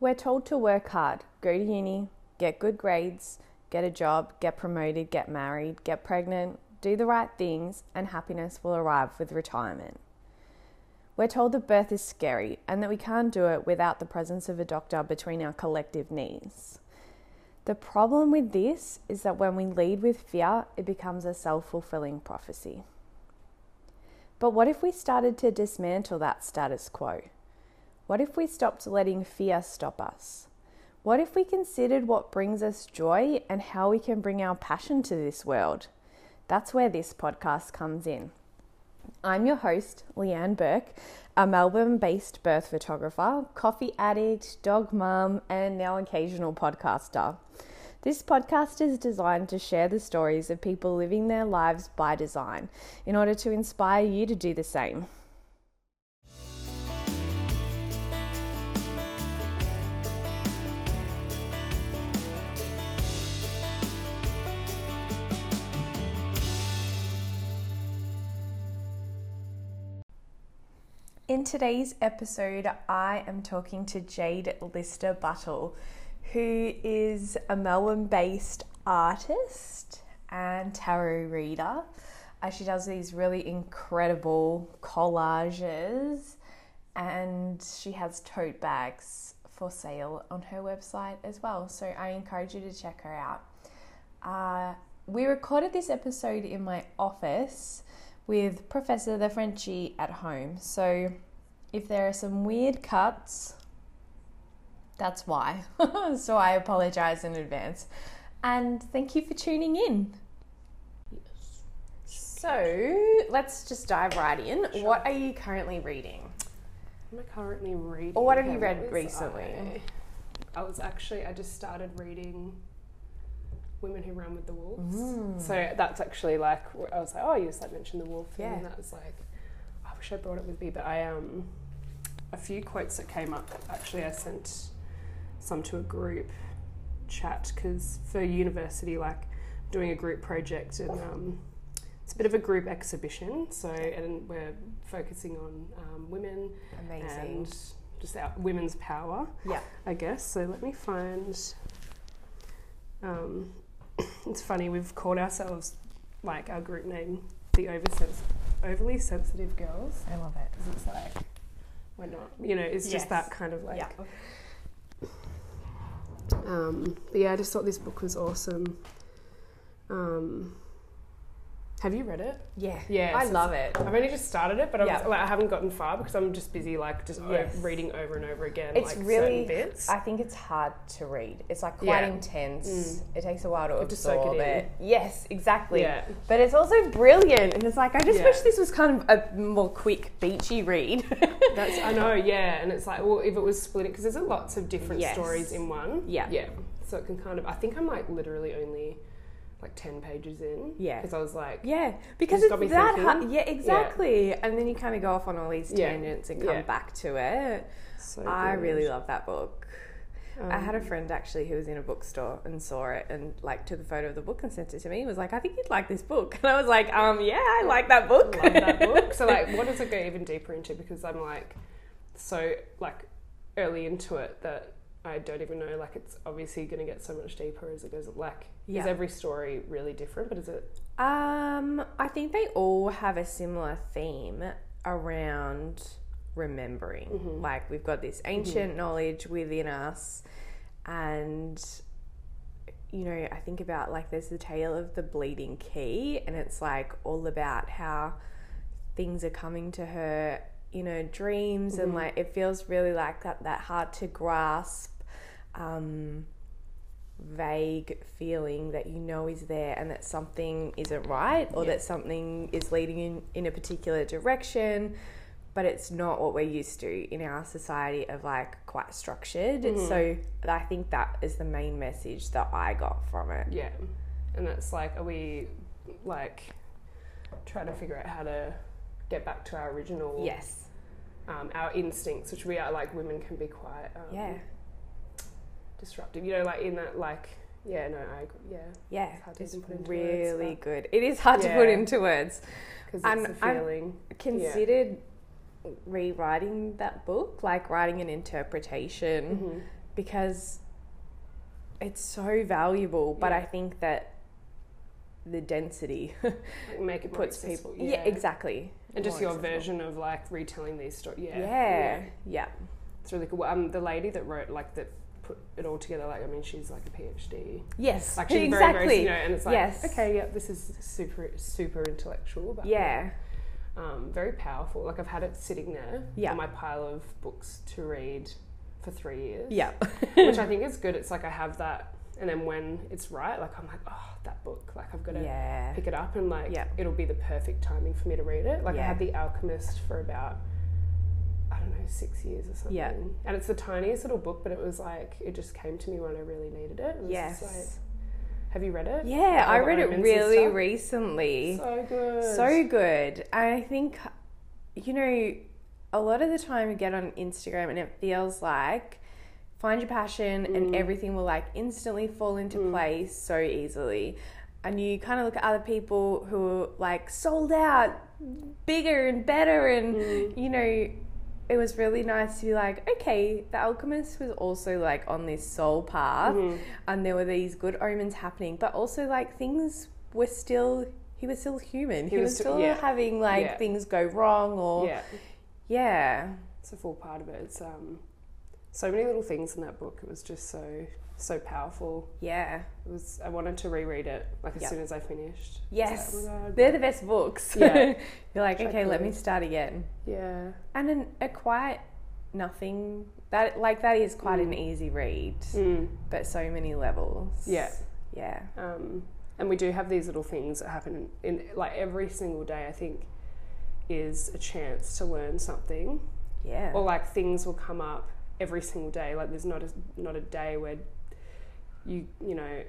We're told to work hard, go to uni, get good grades, get a job, get promoted, get married, get pregnant, do the right things, and happiness will arrive with retirement. We're told that birth is scary and that we can't do it without the presence of a doctor between our collective knees. The problem with this is that when we lead with fear, it becomes a self fulfilling prophecy. But what if we started to dismantle that status quo? What if we stopped letting fear stop us? What if we considered what brings us joy and how we can bring our passion to this world? That's where this podcast comes in. I'm your host, Liane Bourke, a Melbourne based birth photographer, coffee addict, dog mum, and now occasional podcaster. This podcast is designed to share the stories of people living their lives by design in order to inspire you to do the same. In today's episode, I am talking to Jade Lister Buttle, who is a Melbourne based artist and tarot reader. Uh, she does these really incredible collages and she has tote bags for sale on her website as well. So I encourage you to check her out. Uh, we recorded this episode in my office with Professor the Frenchie at home. So if there are some weird cuts, that's why. so I apologize in advance. And thank you for tuning in. Yes. So let's just dive right in. Sure. What are you currently reading? I'm currently reading? Or what have you read recently? I, I was actually, I just started reading Women Who Run with the Wolves. Mm. So that's actually like I was like, oh, you just like mentioned the wolf thing, yeah. and that was like, wish I brought it with me, but I um, a few quotes that came up. Actually, I sent some to a group chat because for university, like doing a group project and um, it's a bit of a group exhibition. So and we're focusing on um, women Amazing. and just our women's power. Yeah, I guess. So let me find. Um, it's funny, we've called ourselves, like our group name, the Oversens- Overly Sensitive Girls. I love it. Because it's like, we're not, you know, it's yes. just that kind of like. Yeah. Um, but yeah, I just thought this book was awesome. Um, have you read it? Yeah. Yeah. I love it. I've only just started it, but yeah. like, I haven't gotten far because I'm just busy like just yes. o- reading over and over again. It's like, really bits. I think it's hard to read. It's like quite yeah. intense. Mm. It takes a while to absorb it, it. Yes, exactly. Yeah. But it's also brilliant, and it's like I just wish this was kind of a more quick, beachy read. That's I know. Yeah, and it's like well, if it was split because there's a lots of different yes. stories in one. Yeah. Yeah. So it can kind of. I think I'm like literally only like 10 pages in. Yeah. Because I was like, yeah, because it's that hard. Yeah, exactly. Yeah. And then you kind of go off on all these tangents yeah. and come yeah. back to it. So I really love that book. Um, I had a um, friend actually who was in a bookstore and saw it and like took a photo of the book and sent it to me. He was like, I think you'd like this book. And I was like, um, yeah, I like that book. love that book. So like, what does it go even deeper into? Because I'm like, so like early into it that I don't even know. Like, it's obviously going to get so much deeper as it goes. Like, yeah. is every story really different? But is it? Um, I think they all have a similar theme around remembering. Mm-hmm. Like, we've got this ancient mm-hmm. knowledge within us, and you know, I think about like there's the tale of the bleeding key, and it's like all about how things are coming to her you know dreams mm-hmm. and like it feels really like that that hard to grasp um, vague feeling that you know is there and that something isn't right or yeah. that something is leading in in a particular direction but it's not what we're used to in our society of like quite structured mm-hmm. so i think that is the main message that i got from it yeah and it's like are we like trying to figure out how to get back to our original yes um, our instincts, which we are like women can be quite um, yeah disruptive. You know, like in that like yeah no I yeah yeah it's, it's really words, good. It is hard yeah. to put into words because it's a feeling. i considered yeah. rewriting that book, like writing an interpretation. Mm-hmm. because it's so valuable. But Yeah. I think that the density Like, make it puts people. Yeah, exactly. And just your accessible. version of like retelling these stories. Yeah. Yeah. yeah. It's really cool. Um, the lady that wrote like that put it all together. Like I mean, she's like a PhD. Yes. Like she's exactly. very, very, you know, and it's like, Yes. okay, yeah, this is super, super intellectual, but yeah. um, very powerful. Like I've had it sitting there Yeah. on my pile of books to read for three years. Yeah. which I think is good. It's like I have that, and then when it's right, like I'm like, oh, that book, like I've got to Yeah. pick it up, and like Yeah. it'll be the perfect timing for me to read it. Like I had The Alchemist for about. I don't know, six years or something. Yeah. And it's the tiniest little book, but it was like, it just came to me when I really needed it. it Yes. like, have you read it? Yeah, All I read it really recently. So good. So good. I think, you know, a lot of the time you get on Instagram and it feels like find your passion and Mm. everything will like instantly fall into Mm. place so easily. And you kind of look at other people who are like sold out, bigger and better, and Mm. you know, it was really nice to be like, okay, the alchemist was also like on this soul path, Mhm. and there were these good omens happening, but also like things were still he was still human. He, He was, was still- still yeah. having like Yeah. things go wrong or Yeah. yeah. It's a full part of it. It's um, so many little things in that book. It was just so so powerful. Yeah. It was. I wanted to reread it like as Yep. soon as I finished. Yes. It's like, oh God. They're the best books. Yeah. You're like, Check okay, let me start again. Yeah. And an, a quiet nothing that like that is quite an Mm. easy read, Mm. but so many levels. Yeah. Yeah. Um, and we do have these little things that happen in, in like every single day. I think is a chance to learn something, Yeah. or like things will come up every single day. Like there's not a not a day where you you know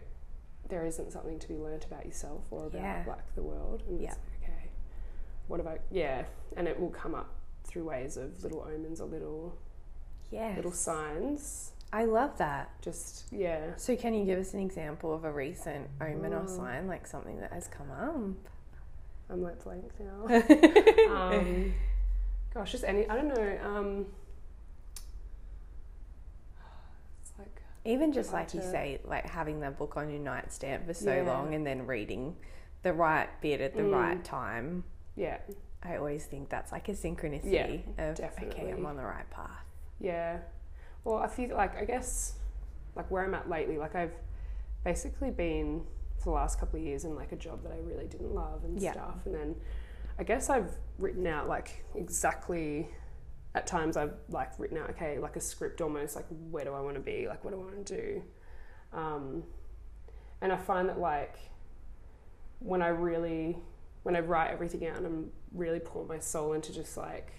there isn't something to be learnt about yourself or about Yeah. like the world. And Yeah. okay, what about yeah? And it will come up through ways of little omens or little yeah little signs. I love that. Just yeah. So can you give us an example of a recent omen or Mm. sign, like something that has come up? I'm like blank now. um, gosh, just any. I don't know. Um, it's like Even just like you say, like having that book on your nightstand for so Yeah. long and then reading the right bit at the Mm. right time. yeah, I always think that's like a synchronicity Yeah, of okay. I'm on the right path. yeah. Well, I feel like I guess like where I'm at lately, like I've basically been for the last couple of years in like a job that I really didn't love and Yeah. stuff, and then I guess I've written out like exactly. At times I've like written out okay like a script almost like where do I want to be like what do I want to do, um, and I find that like when I really when I write everything out and I'm really pour my soul into just like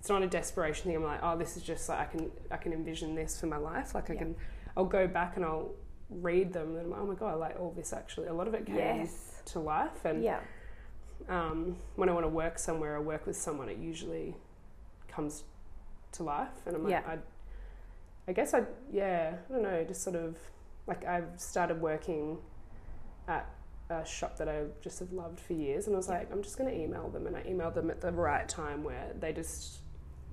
it's not a desperation thing. I'm like, oh, this is just like I can I can envision this for my life. Like I Yeah. can I'll go back and I'll read them and I'm like, oh my god, I like all this actually a lot of it came Yes. to life and Yeah. um, when I want to work somewhere or work with someone, it usually comes to life. And I'm like, Yeah. I, I guess I, yeah, I don't know, just sort of like I've started working at a shop that I just have loved for years, and I was Yeah. like, I'm just going to email them, and I emailed them at the right time where they just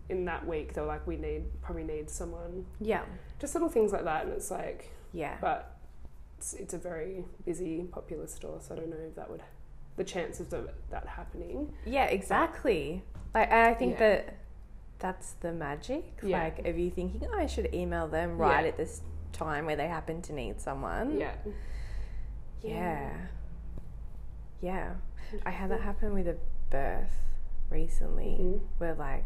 in that week they were like, we need probably need someone, Yeah. just little things like that, and it's like, Yeah. but it's, it's a very busy, popular store, so I don't know if that would the chances of that happening. Yeah, exactly. Like I think Yeah. that that's the magic. Yeah. Like of you thinking, oh, I should email them right Yeah. at this time where they happen to need someone. Yeah. Yeah. Yeah. I had that happen with a birth recently Mhm. where like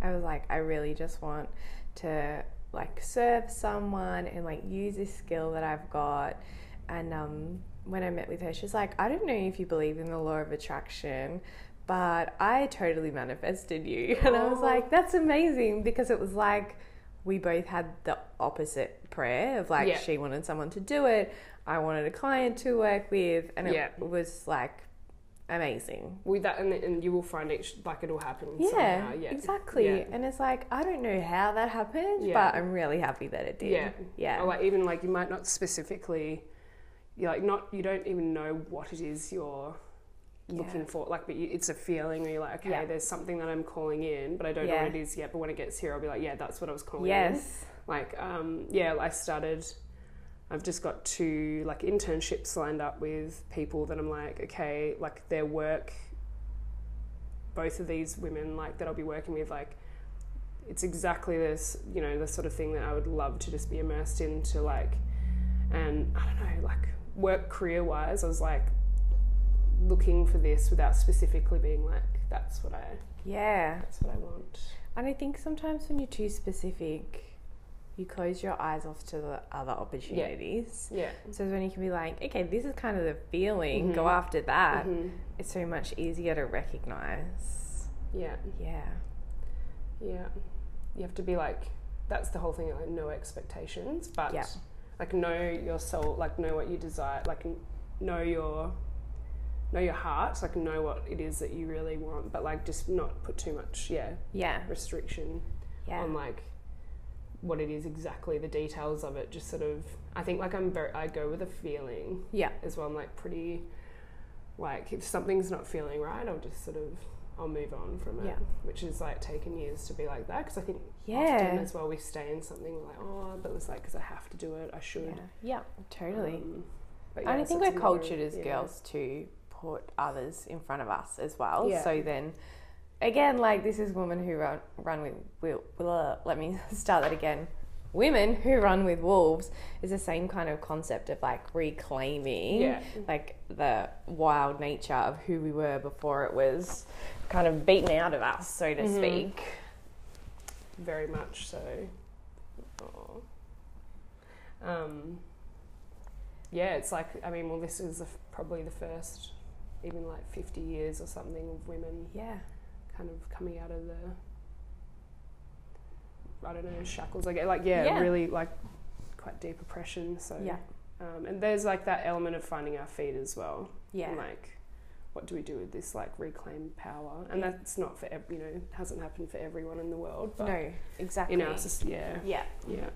I was like I really just want to like serve someone and like use this skill that I've got and um when I met with her she's like I don't know if you believe in the law of attraction but I totally manifested you and I was like that's amazing because it was like we both had the opposite prayer of like Yeah. she wanted someone to do it I wanted a client to work with and it Yeah. was like amazing With that, and, and you will find it like it'll happen. yeah, somehow. yeah, exactly. Yeah. And it's like I don't know how that happened, but I'm really happy that it did. Yeah. yeah, Or like even like you might not specifically, you're like not you don't even know what it is you're Yeah. looking for. Like, but it's a feeling, or you're like, okay, Yeah. there's something that I'm calling in, but I don't know what it is yet. But when it gets here, I'll be like, yeah, that's what I was calling in. Yes, Like, um, yeah, I started. I've just got two like internships lined up with people that I'm like, okay, like their work. Both of these women, like that I'll be working with, like it's exactly this, you know, the sort of thing that I would love to just be immersed into, like, and I don't know, like work career wise, I was like looking for this without specifically being like, that's what I, Yeah. that's what I want. And I think sometimes when you're too specific, you close your eyes off to the other opportunities. Yeah. yeah. So when you can be like, okay, this is kind of the feeling, go Mhm. after that, Mhm. it's so much easier to recognize. Yeah. Yeah. Yeah. You have to be like, that's the whole thing, like no expectations, but Yeah. like know your soul, like know what you desire, like know your, know your heart, like know what it is that you really want, but like just not put too much, yeah, Yeah. restriction Yeah. on like what it is exactly, the details of it. Just sort of, I think like I'm very, I go with a feeling yeah. as well. I'm like pretty, like if something's not feeling right, I'll just sort of, I'll move on from it. Yeah. Which is like taken years to be like that because I think Yeah. often as well we stay in something we're like, oh, but it's like because I have to do it, I should. Yeah. Yeah. Totally. Um, but and I think we're cultured as yeah. girls to put others in front of us as well. Yeah. So then, again, like this is women who run run with will. let me start that again. Women who run with wolves is the same kind of concept of like reclaiming, Yeah. like the wild nature of who we were before it was kind of beaten out of us, so to Mhm. speak. Very much so. Um, yeah, it's like I mean, well, this is probably the first, even like fifty years or something of women Yeah, kind of coming out of the I don't know shackles like like yeah, Yeah. really like quite deep oppression so yeah, um, and there's like that element of finding our feet as well yeah, and, like what do we do with this like reclaimed power and Yeah. that's not for you know hasn't happened for everyone in the world but no, exactly. in our yeah yeah, yeah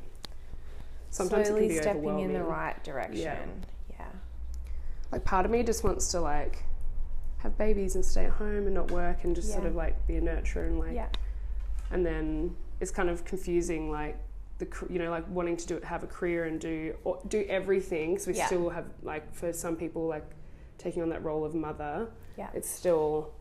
sometimes slowly it can be stepping in the right direction. yeah. Yeah, like part of me just wants to like have babies and stay at home and not work and just sort of like be a nurturer and like yeah, and then it's kind of confusing like the you know like wanting to do it have a career and do or do everything so we Yeah. still have like for some people like taking on that role of mother yeah. it's still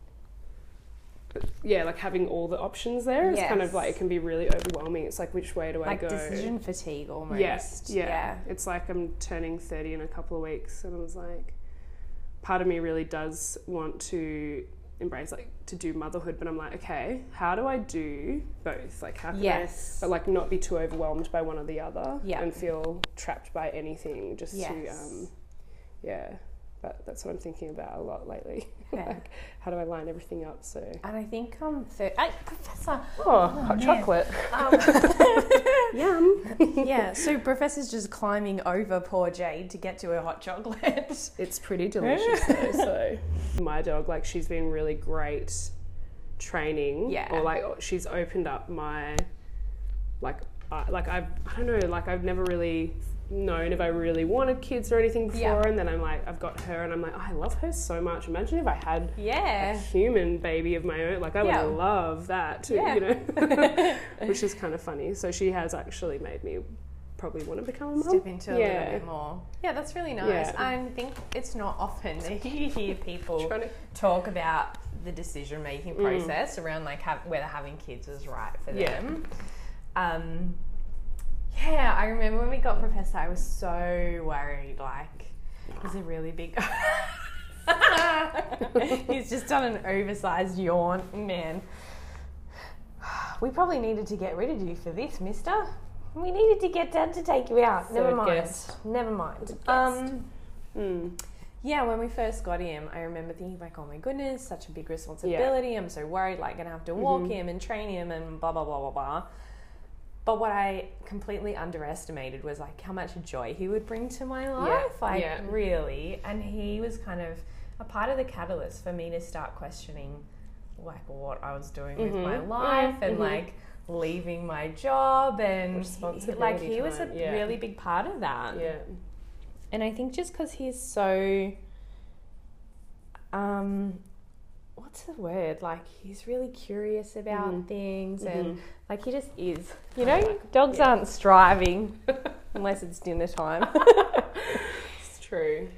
yeah like having all the options there is kind of like it can be really overwhelming. It's like which way do like i go? decision fatigue almost. yeah, yeah. Yeah, it's like i'm turning 30 in a couple of weeks and i was like part of me really does want to embrace like to do motherhood but i'm like okay how do i do both like how can I Yes. but like not be too overwhelmed by one or the other Yeah. and feel trapped by anything just to um yeah but that's what i'm thinking about a lot lately Yeah. like how do i line everything up so And I think um, thir- hey, Professor. oh, hot man. chocolate Um, yum yeah, so Professor's just climbing over poor Jade to get to her hot chocolate. it's pretty delicious though so my dog like she's been really great training Yeah. or like she's opened up my like I like I've I don't know like I've never really known if I really wanted kids or anything before Yeah. and then I'm like I've got her and I'm like I love her so much imagine if I had a human baby of my own like I would love that too, Yeah. you know which is kind of funny so she has actually made me probably want to become a mum Step into a yeah little bit more. Yeah, that's really nice. Yeah. I think it's not often that you hear people to- talk about the decision making Mm. process around like have, whether having kids is right for Yeah. them. Um, yeah, I remember when we got Professor, I was so worried. Like, he's a really big. he's just done an oversized yawn, man. We probably needed to get rid of you for this, Mister. We needed to get Dad to take you out. Never Third mind. guest. Never mind. Um, Mm. yeah, when we first got him, I remember thinking like, "Oh my goodness, such a big responsibility. I'm so worried, like, gonna have to walk Mhm. him and train him and blah blah blah blah blah." But what I completely underestimated was like how much joy he would bring to my life, like yeah. really. And he was kind of a part of the catalyst for me to start questioning, like what I was doing with my Mhm. life Yeah, and mhm. like leaving my job and Responsibility like he was a yeah. really big part of that. yeah And I think just because he's so, um, what's the word? Like he's really curious about Mhm. things and Mhm. like he just is. You know, like- dogs yeah. aren't striving unless it's dinner time. It's true.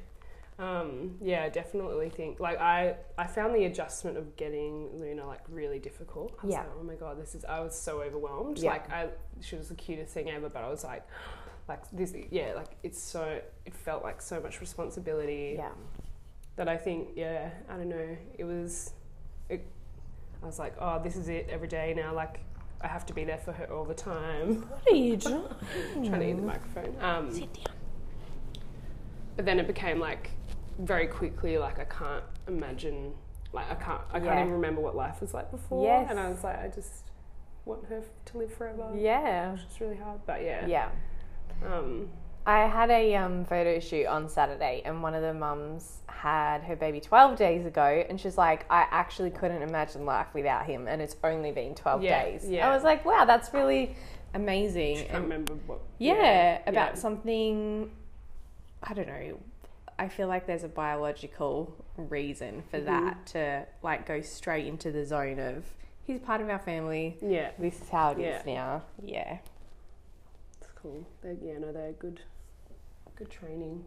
Um, yeah, I definitely think like I I found the adjustment of getting Luna like really difficult. I was Yeah. like, oh my god, this is I was so overwhelmed. Yeah. Like I she was the cutest thing ever, but I was like like this yeah, like it's so it felt like so much responsibility yeah. that I think yeah, I don't know, it was it, I was like, oh, this is it every day now like I have to be there for her all the time. What are you doing? trying to eat the microphone. Um, Sit down. but then it became like very quickly like I can't imagine like I can't I can't Yeah. even remember what life was like before. Yes. And I was like I just want her to live forever. Yeah. It's really hard. But yeah. Yeah. Um I had a um, photo shoot on Saturday, and one of the mums had her baby 12 days ago, and she's like, I actually couldn't imagine life without him, and it's only been 12 Yeah, days. yeah. I was like, wow, that's really amazing. I can't And- remember what yeah, about yeah. something, I don't know. I feel like there's a biological reason for Mhm. that to like go straight into the zone of he's part of our family. Yeah. This is how it is Yeah. now. Yeah. It's cool. They're yeah, no, they're good good training.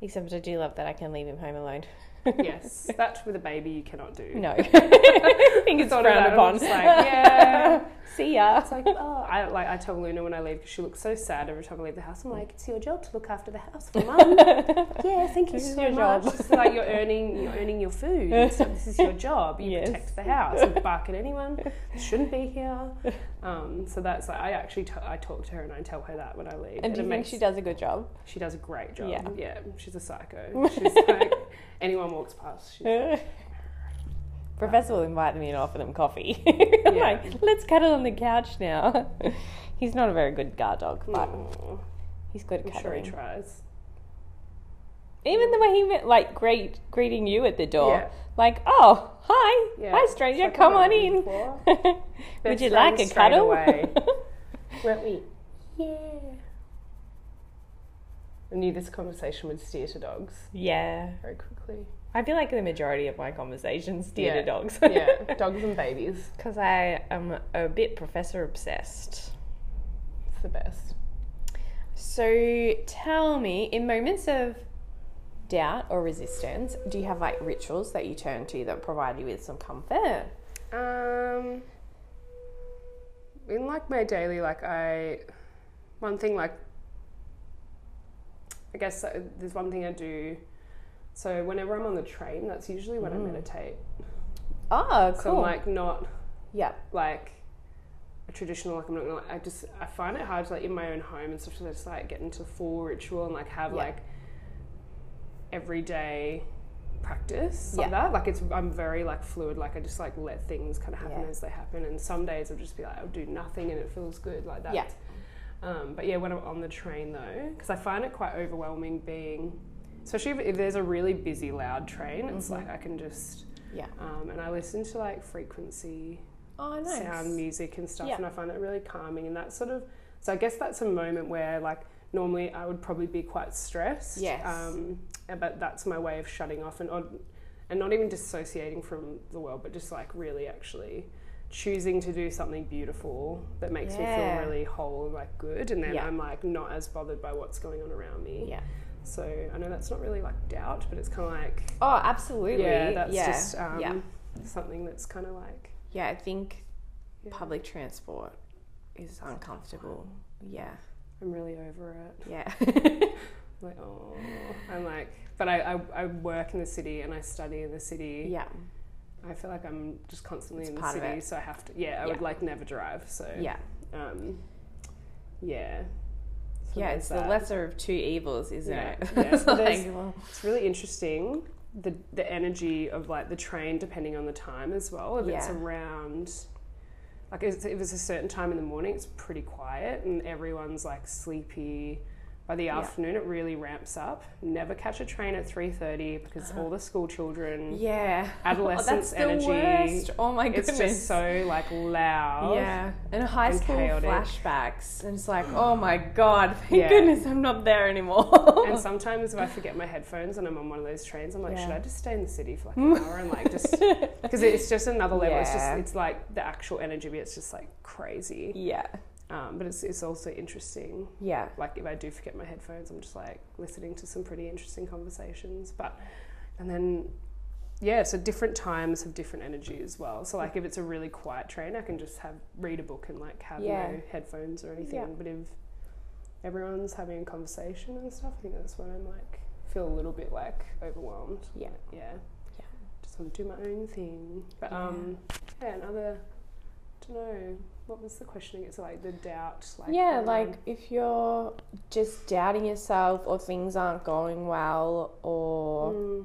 Except I do love that I can leave him home alone. yes. that with a baby you cannot do. No. I think it's frowned upon. Just like, yeah. See ya. It's like, oh, I like I tell Luna when I leave because she looks so sad every time I leave the house. I'm like, it's your job to look after the house for mum. yeah, thank you This is so your much. job. It's like you're earning, you're earning your food. So this is your job. You Yes. protect the house. You bark at anyone. that shouldn't be here. Um, so that's like I actually t- I talk to her and I tell her that when I leave. And do it you think makes- she does a good job? She does a great job. Yeah. Yeah, she's a psycho. She's like anyone walks past. She's Professor will invite them in and offer them coffee. Like, let's cuddle on the couch now. He's not a very good guard dog, but he's good at I'm sure he tries. Even the way he met, like greet greeting you at the door, Yeah. like, oh, hi, Yeah. hi stranger, like, come on in. Would you like a cuddle? away. Weren't we? Yeah. I knew this conversation would steer to dogs yeah, very quickly. I feel like the majority of my conversations steer to dogs. yeah, dogs and babies. Because I am a bit professor obsessed. It's the best. So tell me, in moments of doubt or resistance, do you have like rituals that you turn to that provide you with some comfort? Um, in like my daily, like I, one thing like, I guess there's one thing I do. So whenever I'm on the train, that's usually when I mm. meditate. Oh, So cool. I'm like not yeah, like a traditional like I'm not gonna I just I find it hard to like in my own home and stuff to just like get into full ritual and like have Yeah. like everyday practice Yeah. like that like it's I'm very like fluid like I just like let things kind of happen Yeah. as they happen and some days I'll just be like I'll do nothing and it feels good like that Yeah. Um, but yeah when I'm on the train though because I find it quite overwhelming being especially if, if there's a really busy loud train it's Mm-hmm. like I can just yeah. um, and I listen to like frequency Oh, nice. sound music and stuff Yeah. and I find it really calming and that sort of so I guess that's a moment where like normally I would probably be quite stressed Yes. um, but that's my way of shutting off and and not even dissociating from the world but just like really actually choosing to do something beautiful that makes me feel really whole and like good and then Yeah. I'm like not as bothered by what's going on around me Yeah. so I know that's not really like doubt but it's kind of like Oh, absolutely. yeah that's yeah. just um, yeah. something that's kind of like Yeah, I think Yeah. public transport is uncomfortable. Yeah. I'm really over it Yeah. like oh i'm like but I, I i work in the city and i study in the city yeah. I feel like i'm just constantly It's in the city it. so i have to yeah i Yeah. would like never drive so Yeah. um yeah So yeah, it's the lesser of two evils, isn't Yeah. it? Yeah, so like, well, it's really interesting the the energy of like the train depending on the time as well if it's around like if it's, if it's a certain time in the morning it's pretty quiet and everyone's like sleepy by the afternoon it really ramps up. Never catch a train at three thirty because all the school children, Yeah. adolescence Uh-huh. Energy. worst. Oh my goodness It's just so like loud. Yeah, and high and school chaotic. flashbacks, and it's like, oh my god, thank Yeah. goodness I'm not there anymore. And sometimes if I forget my headphones and I'm on one of those trains, I'm like, Yeah. should I just stay in the city for like an hour and like just because it's just another level. It's just it's like the actual energy, but it's just like crazy. yeah, Um, but it's it's also interesting. yeah, Like if I do forget my headphones, I'm just like listening to some pretty interesting conversations. But and then yeah, so different times have different energy as well. So like if it's a really quiet train, I can just have read a book and like have Yeah. no headphones or anything. Yeah. But if everyone's having a conversation and stuff, I think that's when I'm like feel a little bit like overwhelmed. Yeah. yeah, Yeah. Just want to do my own thing. But Yeah. um, yeah, another. I Don't know what was the question It's like the doubt, like yeah. around- Like if you're just doubting yourself, or things aren't going well, or Mm,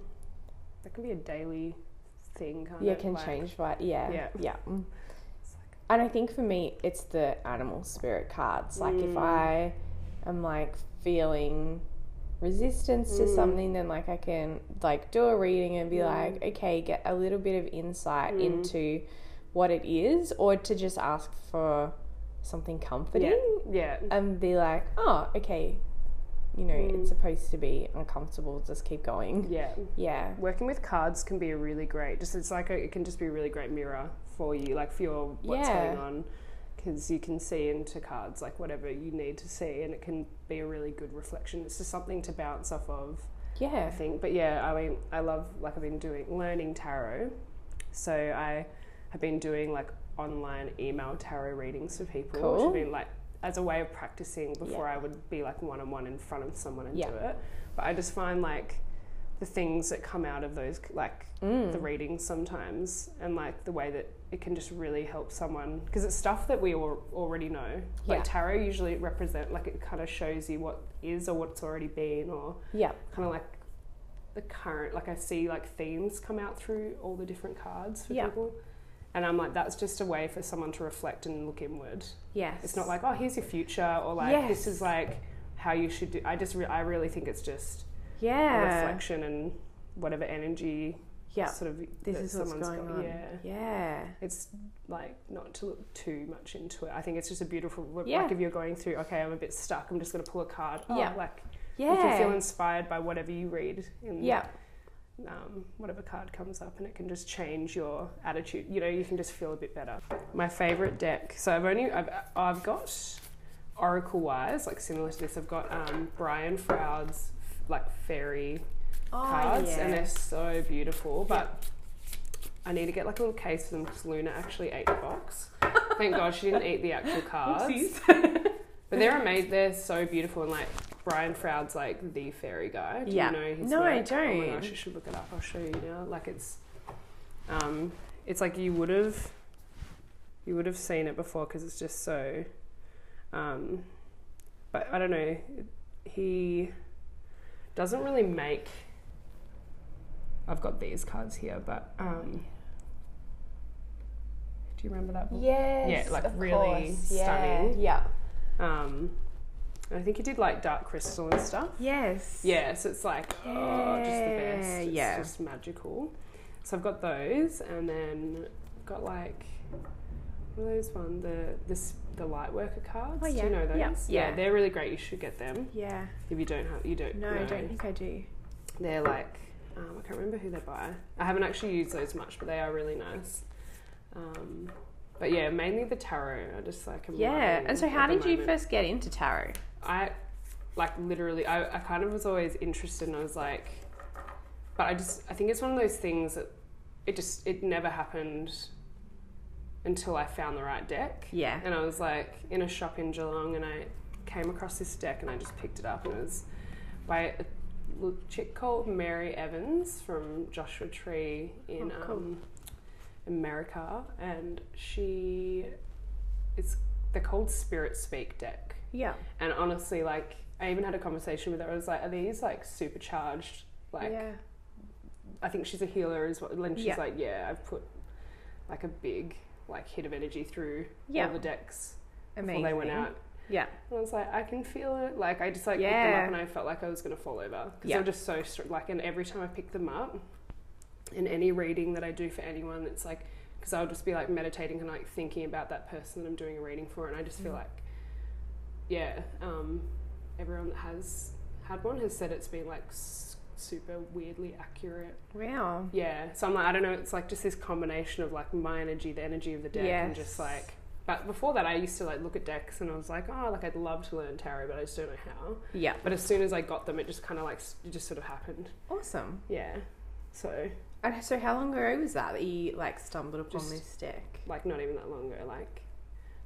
that can be a daily thing, can't yeah, it? can Like, change. But yeah, Yeah. yeah. Like- And I think for me, it's the animal spirit cards. Like if Mm. I am like feeling resistance to Mm. something, then like I can like do a reading and be Mm. like, okay, get a little bit of insight Mm. into what it is, or to just ask for something comforting yeah, yeah. and be like, oh, okay, you know, Mm. it's supposed to be uncomfortable. Just keep going. yeah. Yeah. Working with cards can be a really great. Just it's like a, it can just be a really great mirror for you, like for your what's Yeah. going on, because you can see into cards like whatever you need to see, and it can be a really good reflection. It's just something to bounce off of. Yeah. I think. But yeah, I mean, I love like I've been doing learning tarot, so I have been doing like online email tarot readings for people, which Cool. have been like as a way of practicing before I would be like one on one in front of someone and Yeah. do it. But I just find like the things that come out of those like Mm. the readings sometimes and like the way that it can just really help someone because it's stuff that we all already know like Yeah. tarot usually represent like it kind of shows you what is or what's already been or Yeah. kind of like the current like i see like themes come out through all the different cards for Yeah. people and i'm like that's just a way for someone to reflect and look inward Yes. it's not like oh here's your future or like Yes. this is like how you should do i just re- i really think it's just yeah. reflection and whatever energy Yeah. sort of This is what's going got. on. yeah Yeah. it's like not to look too much into it i think it's just a beautiful Yeah. like if you're going through okay i'm a bit stuck i'm just going to pull a card oh, Yeah. like Yeah. you can feel inspired by whatever you read in yeah. Um, whatever card comes up and it can just change your attitude. You know you can just feel a bit better. My favorite deck so i've only i've, I've got oracle wise like similar to this. I've got um, brian froud's like fairy cards and they're so beautiful but i need to get like a little case for them because luna actually ate the box. Thank god she didn't eat the actual cards but they're amazing they're so beautiful and like brian froud's like the fairy guy do Yeah. you know his No, I work? oh my don't. gosh you should look it up i'll show you now like it's um it's like you would have you would have seen it before because it's just so um but i don't know he doesn't really make i've got these cards here but um do you remember that book Yes. Yeah, like really course. Yeah. stunning. Yeah. Um i think he did like dark crystal and stuff Yes. yeah so it's like oh just the best Yeah, it's yeah. just magical so i've got those and then I've got like what are those one the this the light worker cards Oh, yeah. do you know those Yeah. yeah Yeah. they're really great you should get them Yeah. if you don't have you don't No, know. I don't think I do. they're like um, i can't remember who they're by i haven't actually used those much but they are really nice um, but yeah mainly the tarot i just like am Yeah. And so, how did you first get into tarot? I like literally I, I kind of was always interested and I was like but I just I think it's one of those things that it just it never happened until I found the right deck. Yeah. And I was like in a shop in Geelong and I came across this deck and I just picked it up and it was by a little chick called Mary Evans from Joshua Tree in Oh, cool. um, America and she it's they're called Spirit Speak deck. Yeah. And honestly, like I even had a conversation with her. I was like, "Are these like supercharged?" Like yeah. I think she's a healer as well. And she's Yeah. like, "Yeah, I've put like a big like hit of energy through Yeah. all the decks Amazing. before they went out." Yeah. And I was like, I can feel it. Like I just like picked them up and I felt like I was gonna fall over because Yeah. they're just so str- like. And every time I pick them up, in any reading that I do for anyone, it's like because I'll just be like meditating and like thinking about that person that I'm doing a reading for, and I just feel Mm. like, yeah, um, everyone that has had one has said it's been like s- super weirdly accurate. Wow. Yeah, so I'm like, I don't know, it's like just this combination of like my energy, the energy of the deck, and just like. But before that, I used to like look at decks and I was like, oh, like I'd love to learn tarot, but I just don't know how. Yeah. But as soon as I got them, it just kind of like it just sort of happened. Awesome. Yeah. So And so, how long ago was that that you like stumbled upon Just- this deck? like not even that long ago, like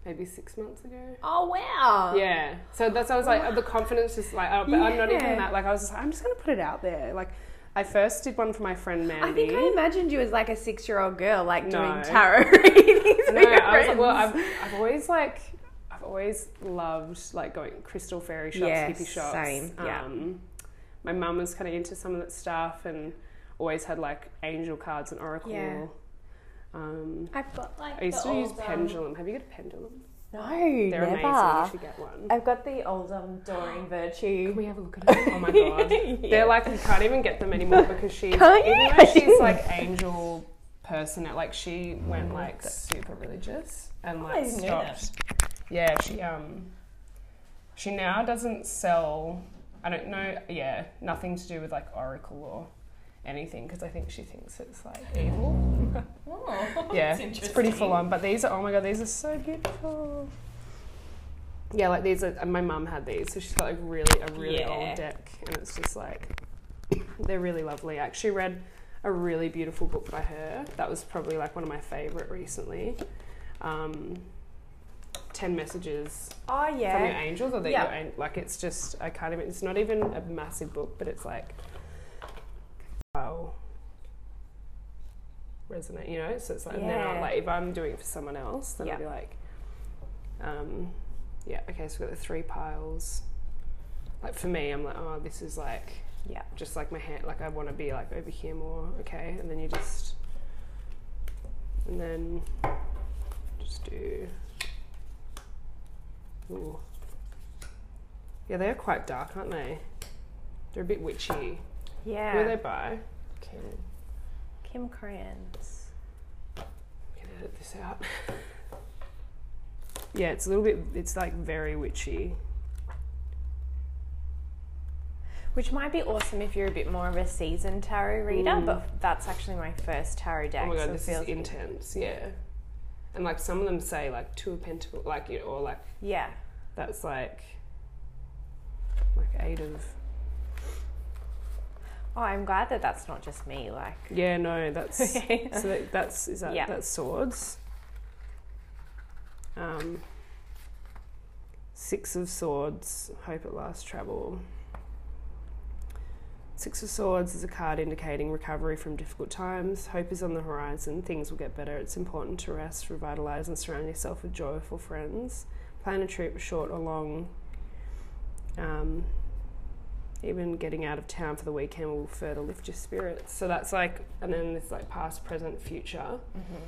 maybe six months ago. Oh wow. Yeah. So that's I was like the confidence just like but I'm not even that like I was just like, I'm just gonna put it out there. Like I first did one for my friend Mandy. I think I imagined you as like a six-year-old girl, like No. doing tarot readings no, I was like, well, I've, I've always like I've always loved like going crystal fairy shops, Yes, hippie shops. same, yeah. Um, my mum was kind of into some of that stuff and always had like angel cards and oracle. Yeah. Um, I've got like I used the to use old, um, pendulum. Have you got a pendulum? No, They're never. amazing. You should get one. I've got the old um, Doreen Virtue. Can we have a look at it? Oh my god. Yeah. They're like you can't even get them anymore because she's Can't you? even though she's like angel person like she went like super religious and I like didn't know stopped. Yeah, she um she now doesn't sell I don't know yeah, nothing to do with like oracle or anything because I think she thinks it's like evil. Oh, yeah, it's pretty full on. But these are oh my god, these are so beautiful. Yeah, like these are. My mum had these, so she's got like really a really Yeah. old deck, and it's just like they're really lovely. I actually read a really beautiful book by her. That was probably like one of my favorite recently. Um, Ten messages Oh yeah. from your angels, or that Yeah. your like it's just I can't even. It's not even a massive book, but it's like wow resonate. You know, so it's like Yeah. like if I'm doing it for someone else, then Yeah. I'll be like, um, yeah, okay. So we've got the three piles. Like for me, I'm like, oh, this is like Yeah. just like my hand. Like I want to be like over here more. Okay, and then you just and then just do. Ooh. Yeah, they're quite dark, aren't they? They're a bit witchy. Who are they Yeah. by? Kim. Can edit this out. yeah, it's a little bit. It's like very witchy. Which might be awesome if you're a bit more of a seasoned tarot reader, Mm. but that's actually my first tarot deck. oh my so god, it this feels is intense. Yeah, and like some of them say like two of pentacles, like you know, or like Yeah. that's like like eight of. Oh, I'm glad that that's not just me. Like, Yeah, no, that's so that, that's is that Yeah. that's swords. Um, six of swords. Hope at last travel. Six of Swords is a card indicating recovery from difficult times. Hope is on the horizon. Things will get better. It's important to rest, revitalize, and surround yourself with joyful friends. Plan a trip, short or long. Um, even getting out of town for the weekend will further lift your spirits. So that's like, and then it's like past, present, future. Mm-hmm.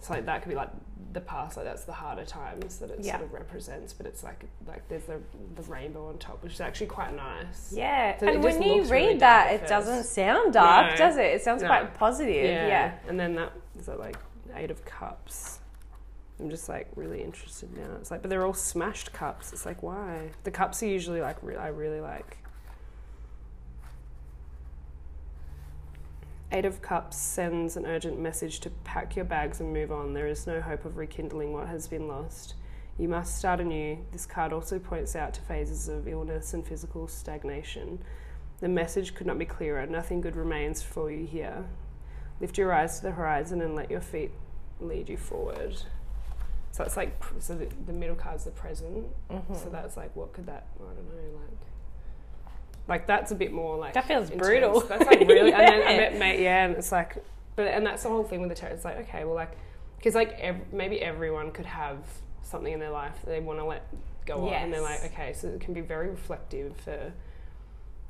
So like that could be like the past, like that's the harder times that it Yeah. sort of represents. But it's like like there's the the rainbow on top, which is actually quite nice. yeah. So and when you read really that, it doesn't sound dark, No. does it? It sounds No. quite positive. Yeah. And then that is that like eight of cups. I'm just like really interested now. It's like, but they're all smashed cups. It's like, why? The cups are usually like re- I really like. Eight of Cups sends an urgent message to pack your bags and move on. There is no hope of rekindling what has been lost. You must start anew. This card also points out to phases of illness and physical stagnation. The message could not be clearer. Nothing good remains for you here. Lift your eyes to the horizon and let your feet lead you forward. So it's like so the, the middle card's the present. Mm-hmm. So that's like what could that I don't know like like that's a bit more like That feels intense. brutal. That's like really and then I Yeah. met mate yeah and it's like but and that's the whole thing with the tarot. It's like okay well like because like ev- maybe everyone could have something in their life that they want to let go on and they're like okay so it can be very reflective for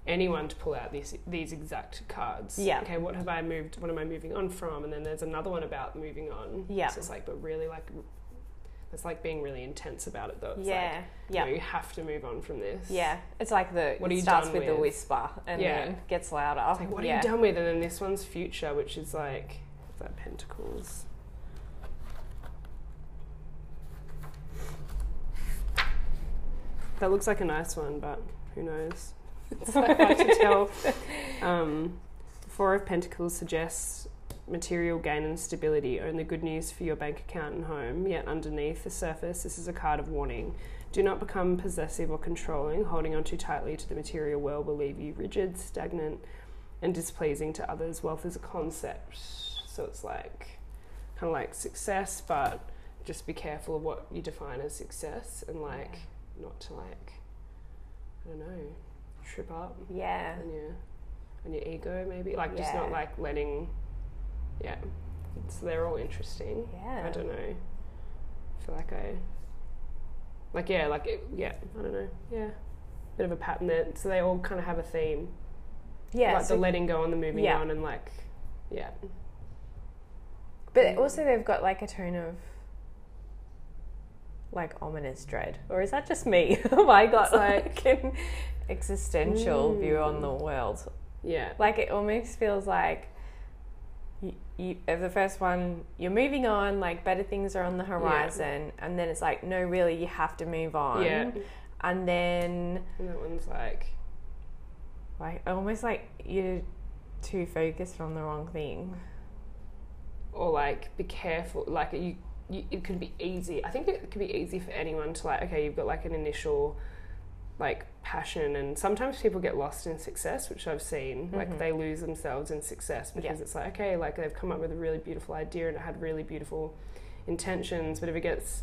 anyone to pull out these these exact cards. Yeah. Okay, what have I moved? What am I moving on from? And then there's another one about moving on. Yeah. So it's like, but really, like, it's like being really intense about it though. It's yeah, like, yeah, you, know, you have to move on from this. yeah. It's like the What it are you starts done with, the with? whisper and Yeah. then gets louder. It's like, what yeah. are you done with? And then this one's future, which is like that pentacles. That looks like a nice one, but who knows? It's so hard to tell. Um, Four of Pentacles suggests material gain and stability, only good news for your bank account and home. Yet underneath the surface, this is a card of warning. Do not become possessive or controlling. Holding on too tightly to the material world will leave you rigid, stagnant, and displeasing to others. Wealth is a concept, so it's like kind of like success, but just be careful of what you define as success, and like not to like I don't know trip up Yeah, and your and your ego maybe like just not like letting yeah it's, they're all interesting yeah. i don't know i feel like i like yeah like it, yeah i don't know yeah bit of a pattern there so they all kind of have a theme Yeah, like so- the letting go and the moving Yeah. on and like yeah but also they've got like a tone of like ominous dread, or is that just me? Have I got like- like an existential view on Mm. the world? yeah Like it almost feels like you, the first one you're moving on, like better things are on the horizon, and then it's like no, really, you have to move on. yeah And then and that one's like like almost like you're too focused on the wrong thing. or like be careful like you, you it could be easy i think it could be easy for anyone to like okay you've got like an initial like passion and sometimes people get lost in success which i've seen like Mhm. they lose themselves in success because Yeah. it's like okay like they've come up with a really beautiful idea and it had really beautiful intentions but if it gets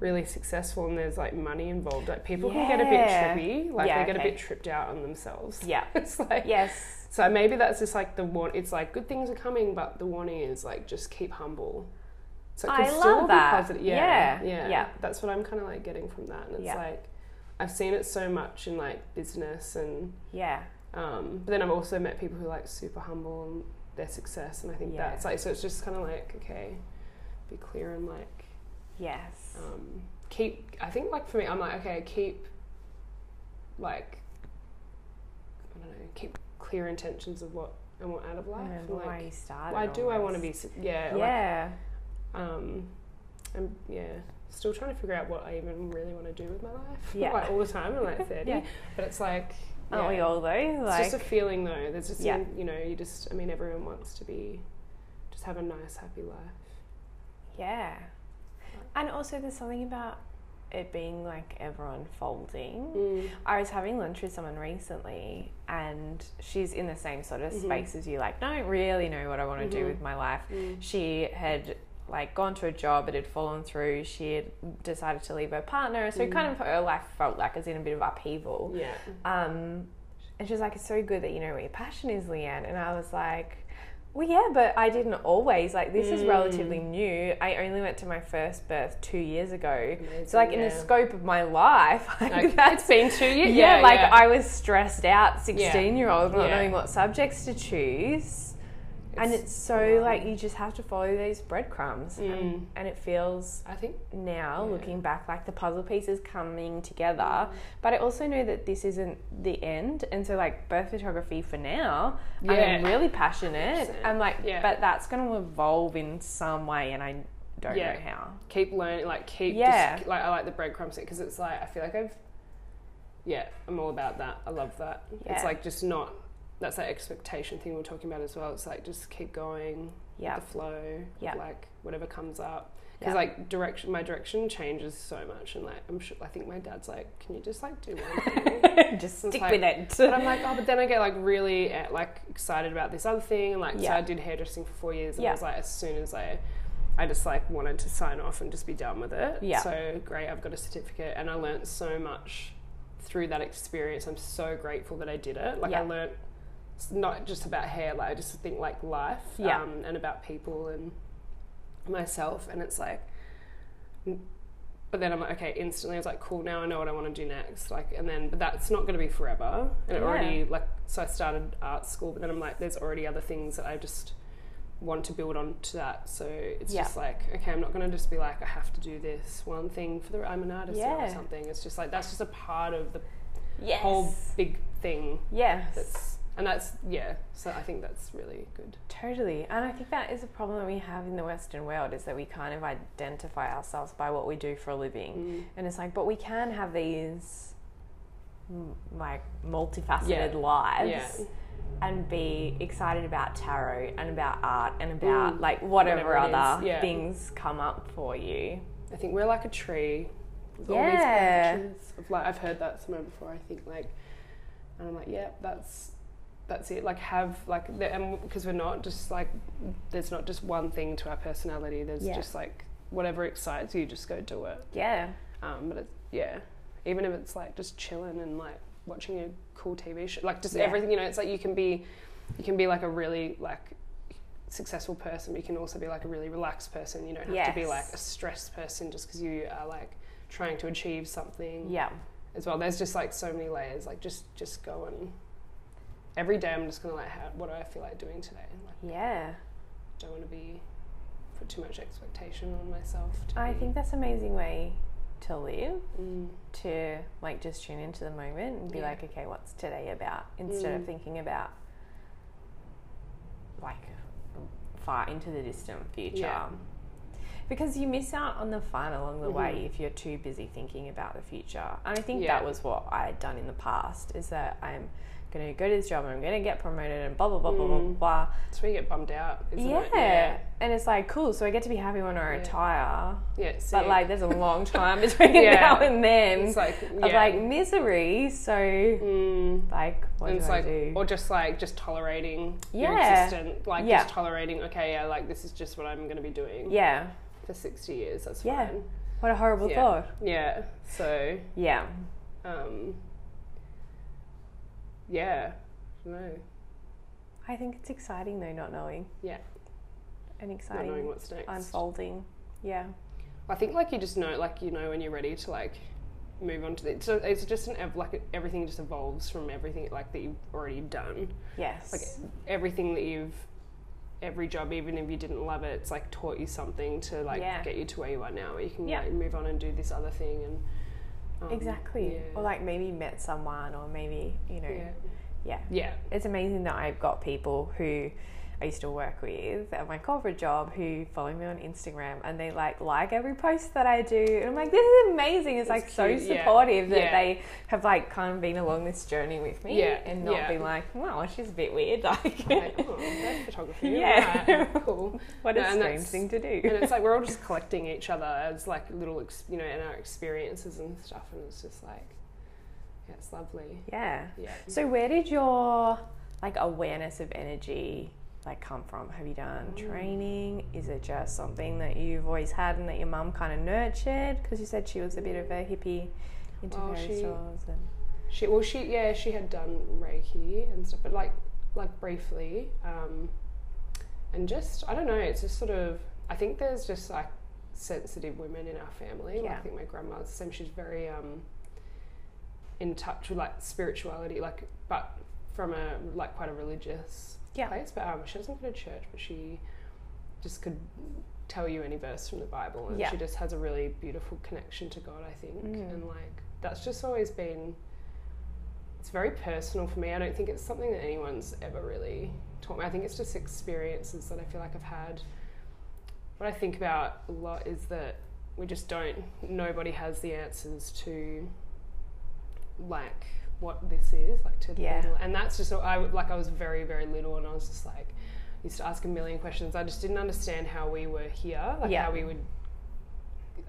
really successful and there's like money involved like people can get a bit trippy like Yeah, they get okay. a bit tripped out on themselves Yeah. it's like Yes. so maybe that's just like the one. It's like good things are coming, but the warning is like just keep humble. So I love that. positive. Yeah, Yeah, yeah, yeah. That's what I'm kind of like getting from that, and it's Yeah. like I've seen it so much in like business, and Yeah. um, but then I've also met people who are like super humble and their success, and I think Yeah. that's like so. It's just kind of like okay, be clear and like Yes. um, keep. I think like for me, I'm like okay, keep like I don't know, keep clear intentions of what I want out of life. and, like, why you started. why do I want to be? su- Yeah, like, Yeah. um, I'm yeah, still trying to figure out what I even really want to do with my life. Yeah. like all the time. I'm like thirty, Yeah. but it's like Aren't we yeah, all though? It's just a feeling though. There's just Yeah. you know you just I mean everyone wants to be just have a nice happy life. yeah. And also, there's something about it being like ever unfolding. I was having lunch with someone recently, and she's in the same sort of Mhm. space as you. Like, don't really know what I want to do Mhm. with my life. Mm. She had like gone to a job, it had fallen through. She had decided to leave her partner, so Mm. kind of her life felt like it was in a bit of upheaval. Yeah. Um, and she was like, "It's so good that you know where your passion is, Liane." And I was like, "Well, yeah, but I didn't always. Like, this is Mm. relatively new. I only went to my first birth two years ago. Amazing, so, like, in the scope of my life, like, Like, that's it's been two years. yeah, like yeah. I was stressed out, sixteen year old, not Yeah. knowing what subjects to choose." And It's so like you just have to follow those breadcrumbs, Mm. and, and it feels I think now Yeah. looking back like the puzzle pieces coming together but i also know that this isn't the end and so like birth photography for now i'm really passionate 100%. i'm like Yeah. but that's going to evolve in some way and i don't Yeah. know how keep learning, like keep Yeah. just, like I like the breadcrumbs because it's like I feel like I've yeah, I'm all about that. I love that. Yeah. It's like just not that's that expectation thing we we're talking about as well. It's like just keep going yeah the flow, Yeah. like whatever comes up. Because Yeah. like direction, my direction changes so much, and like I'm sure, I think my dad's like, can you just like do one thing? just stick like- with it but I'm like, oh, but then I get like really uh, like excited about this other thing, and like so Yeah. I did hairdressing for four years, and Yeah. I was like, as soon as I, I just like wanted to sign off and just be done with it. Yeah. So great, I've got a certificate, and I learned so much through that experience. I'm so grateful that I did it. Like Yeah. I learnt s- not just about hair, like I just think like life, Yeah. um, and about people and myself, and it's like. But then I'm like, okay, instantly I was like, cool, now I know what I want to do next. Like, and then, but that's not going to be forever. And it Yeah. already, like, so I started art school, but then I'm like, there's already other things that I just want to build on to that. So it's Yeah. just like, okay, I'm not going to just be like, I have to do this one thing for the, I'm an artist or something. It's just like, that's just a part of the Yes. whole big thing. yes. That's, and that's, yeah, so I think that's really good. Totally. And I think that is a problem that we have in the Western world is that we kind of identify ourselves by what we do for a living. Mm. And it's like, but we can have these like multifaceted Yeah. lives Yeah. and be excited about tarot and about art and about Mm. like whatever, Whatever other yeah. things come up for you. I think we're like a tree. with all Yeah. these branches of like I've heard that somewhere before. I think like, and I'm like, yeah, that's that's it. Like have like the, and because we're not just like there's not just one thing to our personality. There's Yeah. just like whatever excites you, just go do it. Yeah. Um, but it's yeah, even if it's like just chilling and like watching a cool TV show, like just Yeah. everything. You know, it's like you can be, you can be like a really like successful person, but you can also be like a really relaxed person. You don't have to be like a stressed person just because you are like trying to achieve something Yeah. as well. There's just like so many layers. Like just just go and every day I'm just gonna like how, what do I feel like doing today? Like Yeah. don't want to be put too much expectation on myself. I be- think that's an amazing way to live. Mm, to like just tune into the moment and be Yeah. like, okay, what's today about? Instead of Mm. thinking about like far into the distant future. Yeah. Because you miss out on the fun along the way Mhm. if you're too busy thinking about the future. And I think Yeah. that was what I had done in the past is that I'm to go to this job and I'm going to get promoted and blah, blah, blah, blah, blah, Mm. blah. That's where you get bummed out, isn't Yeah. it? Yeah. And it's like, cool, so I get to be happy when I retire. Yeah. But like, there's a long time between Yeah. now and then it's like of like misery. So Mm, like, what and do it's I like, do? or just like just tolerating your Yeah. existence, like just tolerating. Okay, yeah, like this is just what I'm going to be doing yeah, for sixty years. That's Yeah. fine. what a horrible thought. Yeah. So, Yeah, um, yeah, no, I think it's exciting though, not knowing. Yeah. and not exciting knowing what's next. unfolding. Yeah, I think like you just know, like you know when you're ready to like move on to the. So it's just an ev- like everything just evolves from everything like that you've already done. yes, Like everything that you've, every job, even if you didn't love it, it's like taught you something to like Yeah. get you to where you are now. Where you can Yeah. like move on and do this other thing and. Um, exactly. Yeah. Or like maybe met someone, or maybe you know, yeah. yeah. Yeah. It's amazing that I've got people who I used to work with at my corporate job who follow me on Instagram and they like like every post that I do and I'm like this is amazing it's, It's like so cute, yeah. supportive that Yeah. they have like kind of been along this journey with me Yeah, and not yeah. been like wow she's a bit weird like, Like, oh, that's photography. Yeah. Right. Cool. what a No, and strange thing to do and it's like we're all just collecting each other as like little, ex- you know, in our experiences and stuff, and it's just like, yeah, it's lovely. yeah Yeah. so where did your like awareness of energy like come from have you done Mm. training is it just something that you've always had and that your mum kind of nurtured because you said she was a bit of a hippie into Well, fairy she- stores and She well, she yeah, she had done Reiki and stuff, but like like briefly, um, and just I don't know. It's just sort of I think there's just like sensitive women in our family. Like, Yeah. I think my grandma's the same. She's very um, in touch with like spirituality, like but from a like quite a religious Yeah. place. But um, she doesn't go to church, but she just could tell you any verse from the Bible, and Yeah. she just has a really beautiful connection to God. I think, Mm. and like that's just always been. It's very personal for me. I don't think it's something that anyone's ever really taught me. I think it's just experiences that I feel like I've had. What I think about a lot is that we just don't. Nobody has the answers to, like what this is like to the Yeah. little, and that's just I like I was very very little and I was just like used to ask a million questions. I just didn't understand how we were here, like Yeah. how we would,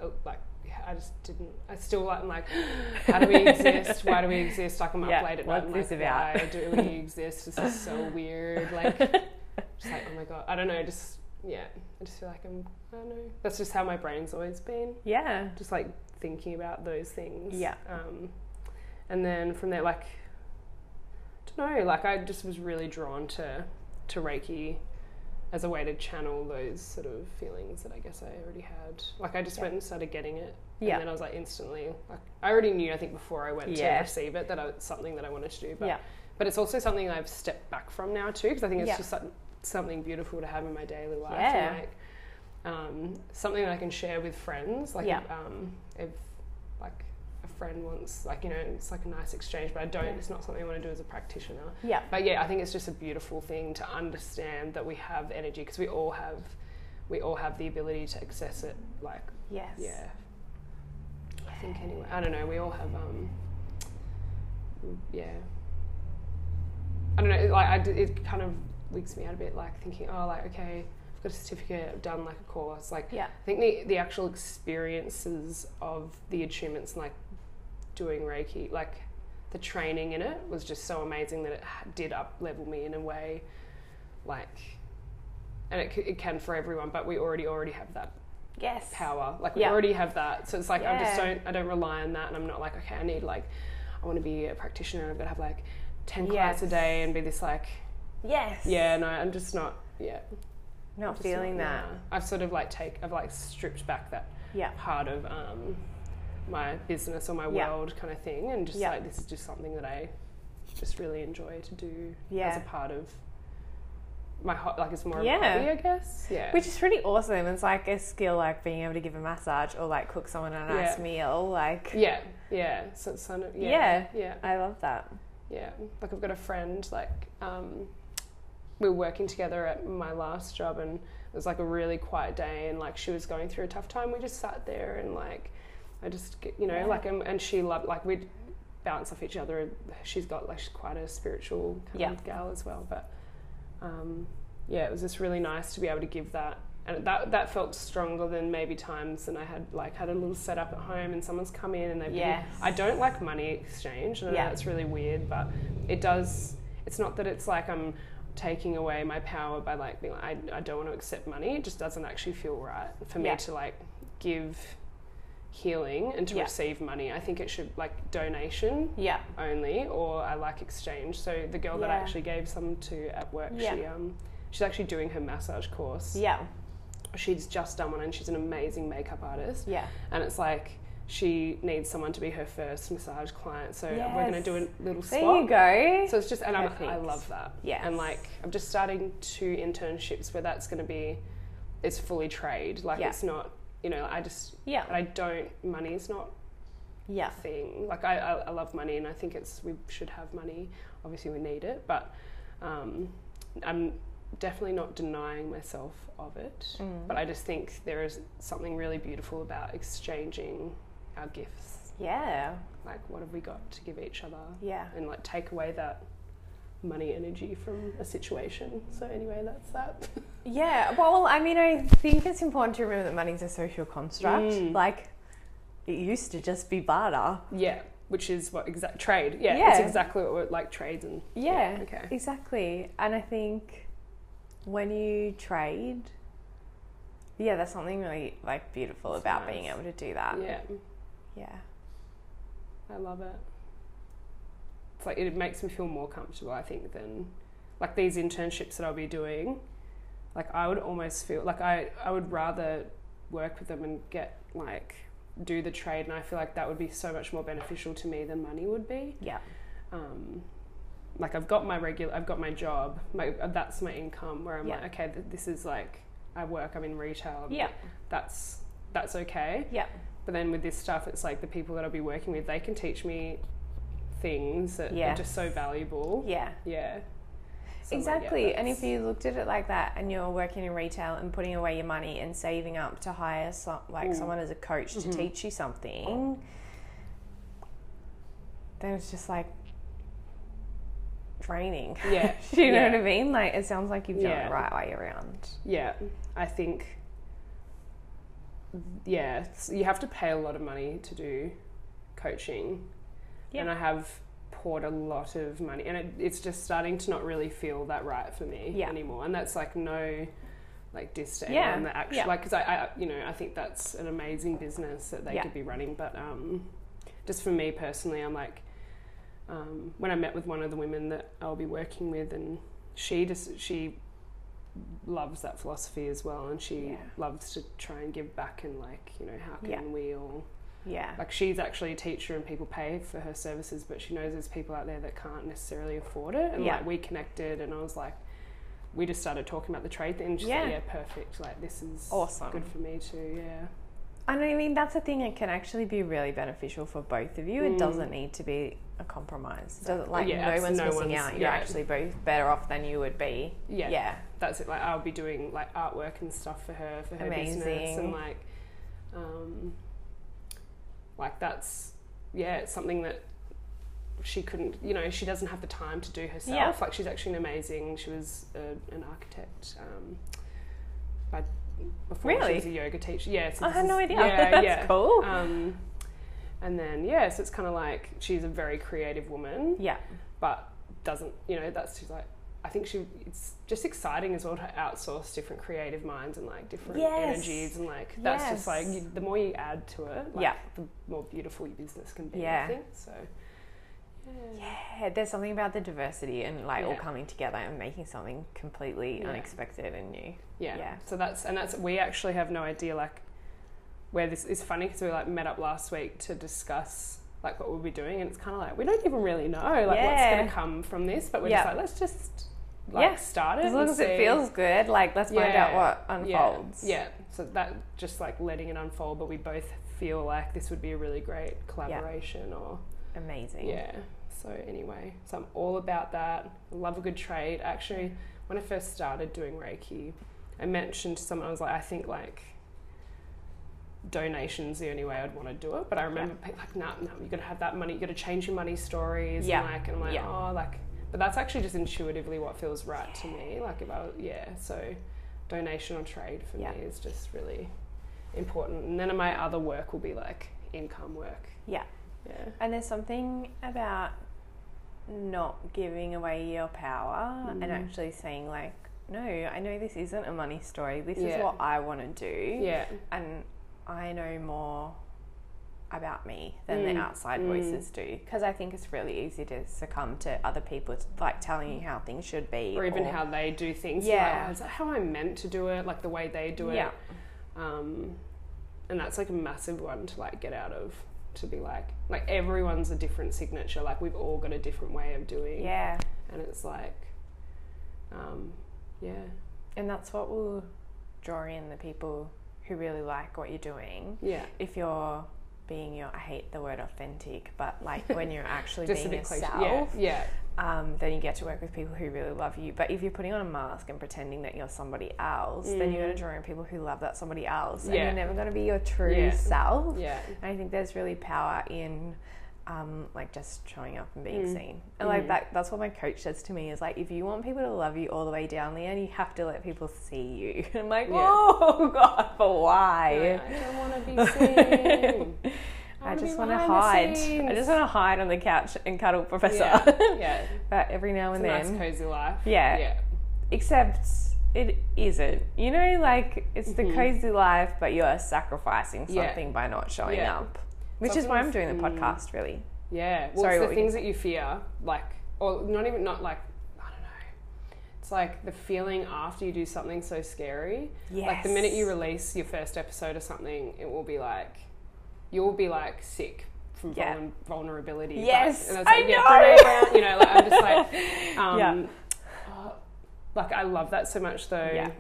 uh, like I just didn't. I still like I'm like, how do we exist? Why do we exist? Like I'm Yeah, up late at night. This like, about? Why do we exist? This is so weird. Like, just like oh my god. I don't know. Just yeah. I just feel like I'm. I don't know. That's just how my brain's always been. yeah Just like thinking about those things. Yeah. Um, and then from there, like, I don't know. Like I just was really drawn to to Reiki as a way to channel those sort of feelings that I guess I already had. Like I just Yeah. went and started getting it. Yeah. And then I was like instantly like I already knew I think before I went Yeah. to receive it that I, it's something that I wanted to do. But yeah but it's also something I've stepped back from now too because I think it's Yeah. just like something beautiful to have in my daily life. Yeah. And like um, something that I can share with friends. Like Yeah. um, if like friend wants like you know it's like a nice exchange, but I don't. Yeah. It's not something I want to do as a practitioner. Yeah. But yeah, I think it's just a beautiful thing to understand that we have energy because we all have we all have the ability to access it. Like Yes. yeah, I think anyway. I don't know. We all have um yeah. I don't know. Like I it kind of wigs me out a bit. Like thinking, oh, like okay, I've got a certificate. I've done like a course. Like Yeah. I think the the actual experiences of the attunements, like doing Reiki, like the training in it was just so amazing that it did up level me in a way, like, and it, it can for everyone. But we already already have that Yes. power. Like we Yeah. already have that. So it's like I just don't I don't rely on that, and I'm not like okay, I need like I want to be a practitioner. I've got to have like ten clients a day and be this like Yes. yeah. No, I'm just not. Yeah, Not feeling not- that. I've sort of like take I've like stripped back that Yeah. part of um, my business or my Yeah. world kind of thing, and just Yeah. like this is just something that I just really enjoy to do as a part of my ho- like it's more of Yeah. a hobby, I guess. Yeah, Which is pretty awesome. It's like a skill, like being able to give a massage or like cook someone a nice Yeah. meal. Like, yeah, yeah. So it's kind of yeah, Yeah. yeah. I love that. Yeah, like I've got a friend, like, um, we were working together at my last job, and it was like a really quiet day, and like she was going through a tough time. We just sat there, and like, I just, you know, Yeah. like, and, and she loved, like, we'd bounce off each other. She's got, like, she's quite a spiritual kind Yeah. of gal as well, but, um, yeah, it was just really nice to be able to give that. And that that felt stronger than maybe times than I had like had a little setup at home and someone's come in and they've been I don't like money exchange. and I know Yeah. that's really weird, but it does. It's not that it's like I'm taking away my power by like being like I, I don't want to accept money. It just doesn't actually feel right for me Yeah. to like give healing and to Yeah. receive money. I think it should like donation Yeah. only, or I like exchange. So the girl that I actually gave some to at work, Yeah. she um she's actually doing her massage course. Yeah. She's just done one, and she's an amazing makeup artist Yeah. and it's like she needs someone to be her first massage client. So we're going to do a little There spot. you go. So it's just, and I'm, I love that. Yeah. And like, I'm just starting two internships where that's going to be, it's fully trade. Like, Yeah. it's not, you know, I just, yeah. I don't, money's not Yeah. a thing. Like, I, I, I love money and I think it's, we should have money. Obviously, we need it, but um, I'm definitely not denying myself of it. Mm. But I just think there is something really beautiful about exchanging our gifts. Yeah. Like, what have we got to give each other? Yeah. And like take away that money energy from a situation. So anyway, that's that. Yeah. Well, I mean, I think it's important to remember that money's a social construct. Mm. Like, it used to just be barter. yeah, which is what exact trade. Yeah, Yeah. it's exactly what we're like trades and Yeah. okay. Exactly. And I think when you trade, yeah, there's something really like beautiful It's about nice. being able to do that. Yeah, Yeah. I love it. It's like it makes me feel more comfortable. I think than like these internships that I'll be doing. Like I would almost feel like I I would rather work with them and get like do the trade, and I feel like that would be so much more beneficial to me than money would be. Yeah. um, like I've got my regular, I've got my job, my that's my income. Where I'm Yeah. like, okay, th- this is like I work, I'm in retail. Yeah. that's that's okay. Yeah. But then with this stuff, it's like the people that I'll be working with, they can teach me things that are just so valuable. Yeah. Yeah. So I'm like, yeah, Exactly. and if you looked at it like that and you're working in retail and putting away your money and saving up to hire some, like Mm. someone as a coach to Mhm. teach you something, then it's just like draining. yeah, Do you know yeah. what I mean? Like it sounds like you've done Yeah. it right way around. Yeah, I think. Yeah, you have to pay a lot of money to do coaching, and I have poured a lot of money, and it, it's just starting to not really feel that right for me Yeah. anymore. And that's like no, like dis to Yeah, anyone that actually yeah. like because I, I, you know, I think that's an amazing business that they Yeah. could be running, but um, just for me personally, I'm like. Um, when I met with one of the women that I'll be working with, and she just she loves that philosophy as well and she Yeah. loves to try and give back and like you know how can Yeah. we all Yeah. like she's actually a teacher and people pay for her services but she knows there's people out there that can't necessarily afford it and Yeah. like we connected and I was like we just started talking about the trade thing. And she's Yeah. like, yeah, perfect. Like this is Awesome. good for me too. Yeah. And I mean, that's the thing, it can actually be really beneficial for both of you. It Mm. doesn't need to be a compromise. It doesn't, like, Yeah, no one's no missing one's- out. You're yeah. actually both better off than you would be. Yeah. Yeah. That's it. Like I'll be doing like artwork and stuff for her for her business and like, um, like that's yeah, it's something that she couldn't. You know, she doesn't have the time to do herself. Yeah. Like she's actually an amazing. She was a, an architect. Um, by before Really? she was a yoga teacher. Yeah, so I had no idea. Yeah, That's yeah. cool. Um, and then yeah, so it's kind of like she's a very creative woman yeah. but doesn't you know that's she's like I think she it's just exciting as well to outsource different creative minds and like different Yes. energies and like that's just like you, the more you add to it like Yeah. the more beautiful your business can be Yeah. I think so yeah Yeah, there's something about the diversity and like all coming together and making something completely Yeah. unexpected and new. yeah Yeah. so that's and that's we actually have no idea like where this is funny because we like met up last week to discuss like what we'll be doing and it's kind of like we don't even really know like what's going to come from this but we're Yeah. just like let's just like Yeah. start it As long as it feels good, like let's find out what unfolds. Yeah, yeah. So that just like letting it unfold, but we both feel like this would be a really great collaboration or Amazing. yeah. So anyway, so I'm all about that. Love a good trade. Actually, when I first started doing Reiki, I mentioned to someone I was like, I think like donations the only way I'd want to do it. But I remember people like, nah, no, you got to have that money. You got to change your money stories. Yeah. And like, and I'm like, Yeah. oh, like, but that's actually just intuitively what feels right to me. Like if I, yeah. So donation or trade for Yeah. me is just really important. And then my other work will be like income work. Yeah. Yeah. And there's something about not giving away your power and Mm. actually saying like, no, I know this isn't a money story. This is what I want to do. Yeah. And I know more about me than Mm. the outside Mm. voices do because I think it's really easy to succumb to other people like telling you how things should be or even how they do things. Yeah. Like, oh, is that how I'm meant to do it? Like the way they do it. Yeah. Um, and that's like a massive one to like get out of. To be like, like everyone's a different signature. Like we've all got a different way of doing. yeah And it's like, um, yeah, and that's what will draw in the people who really like what you're doing yeah. if you're being your I hate the word authentic, but like when you're actually being yourself, Yeah, yeah, um, then you get to work with people who really love you. But if you're putting on a mask and pretending that you're somebody else, then you're going to draw in people who love that somebody else, and Mm. You're never going to be your true Yeah. self. yeah. And I think there's really power in. Um, like just showing up and being Mm. seen, and like Mm. that. That's what my coach says to me is like, if you want people to love you all the way down, Liane, you have to let people see you. And I'm like, Yeah. oh God, but why? I don't want to be seen. I wanna just want to hide. I just want to hide on the couch and cuddle Professor. Yeah, yeah. but every now It's and nice then, cozy life. Yeah. yeah. except it isn't. You know, like it's the Mhm. cozy life, but you're sacrificing Yeah. something by not showing Yeah. up. Which is why I'm doing the mm. podcast, really. Yeah. Well, Sorry, it's what the were you things that you fear, like, or not even not like I don't know. It's like the feeling after you do something so scary. Like the minute you Yes. release your first episode or something, it will be like you'll be like sick from Yeah. vulner- vulnerability. but- Yes, and it's I like, yeah, know. You know, like I'm just like, um, Yeah. oh, like I love that so much though. Yeah.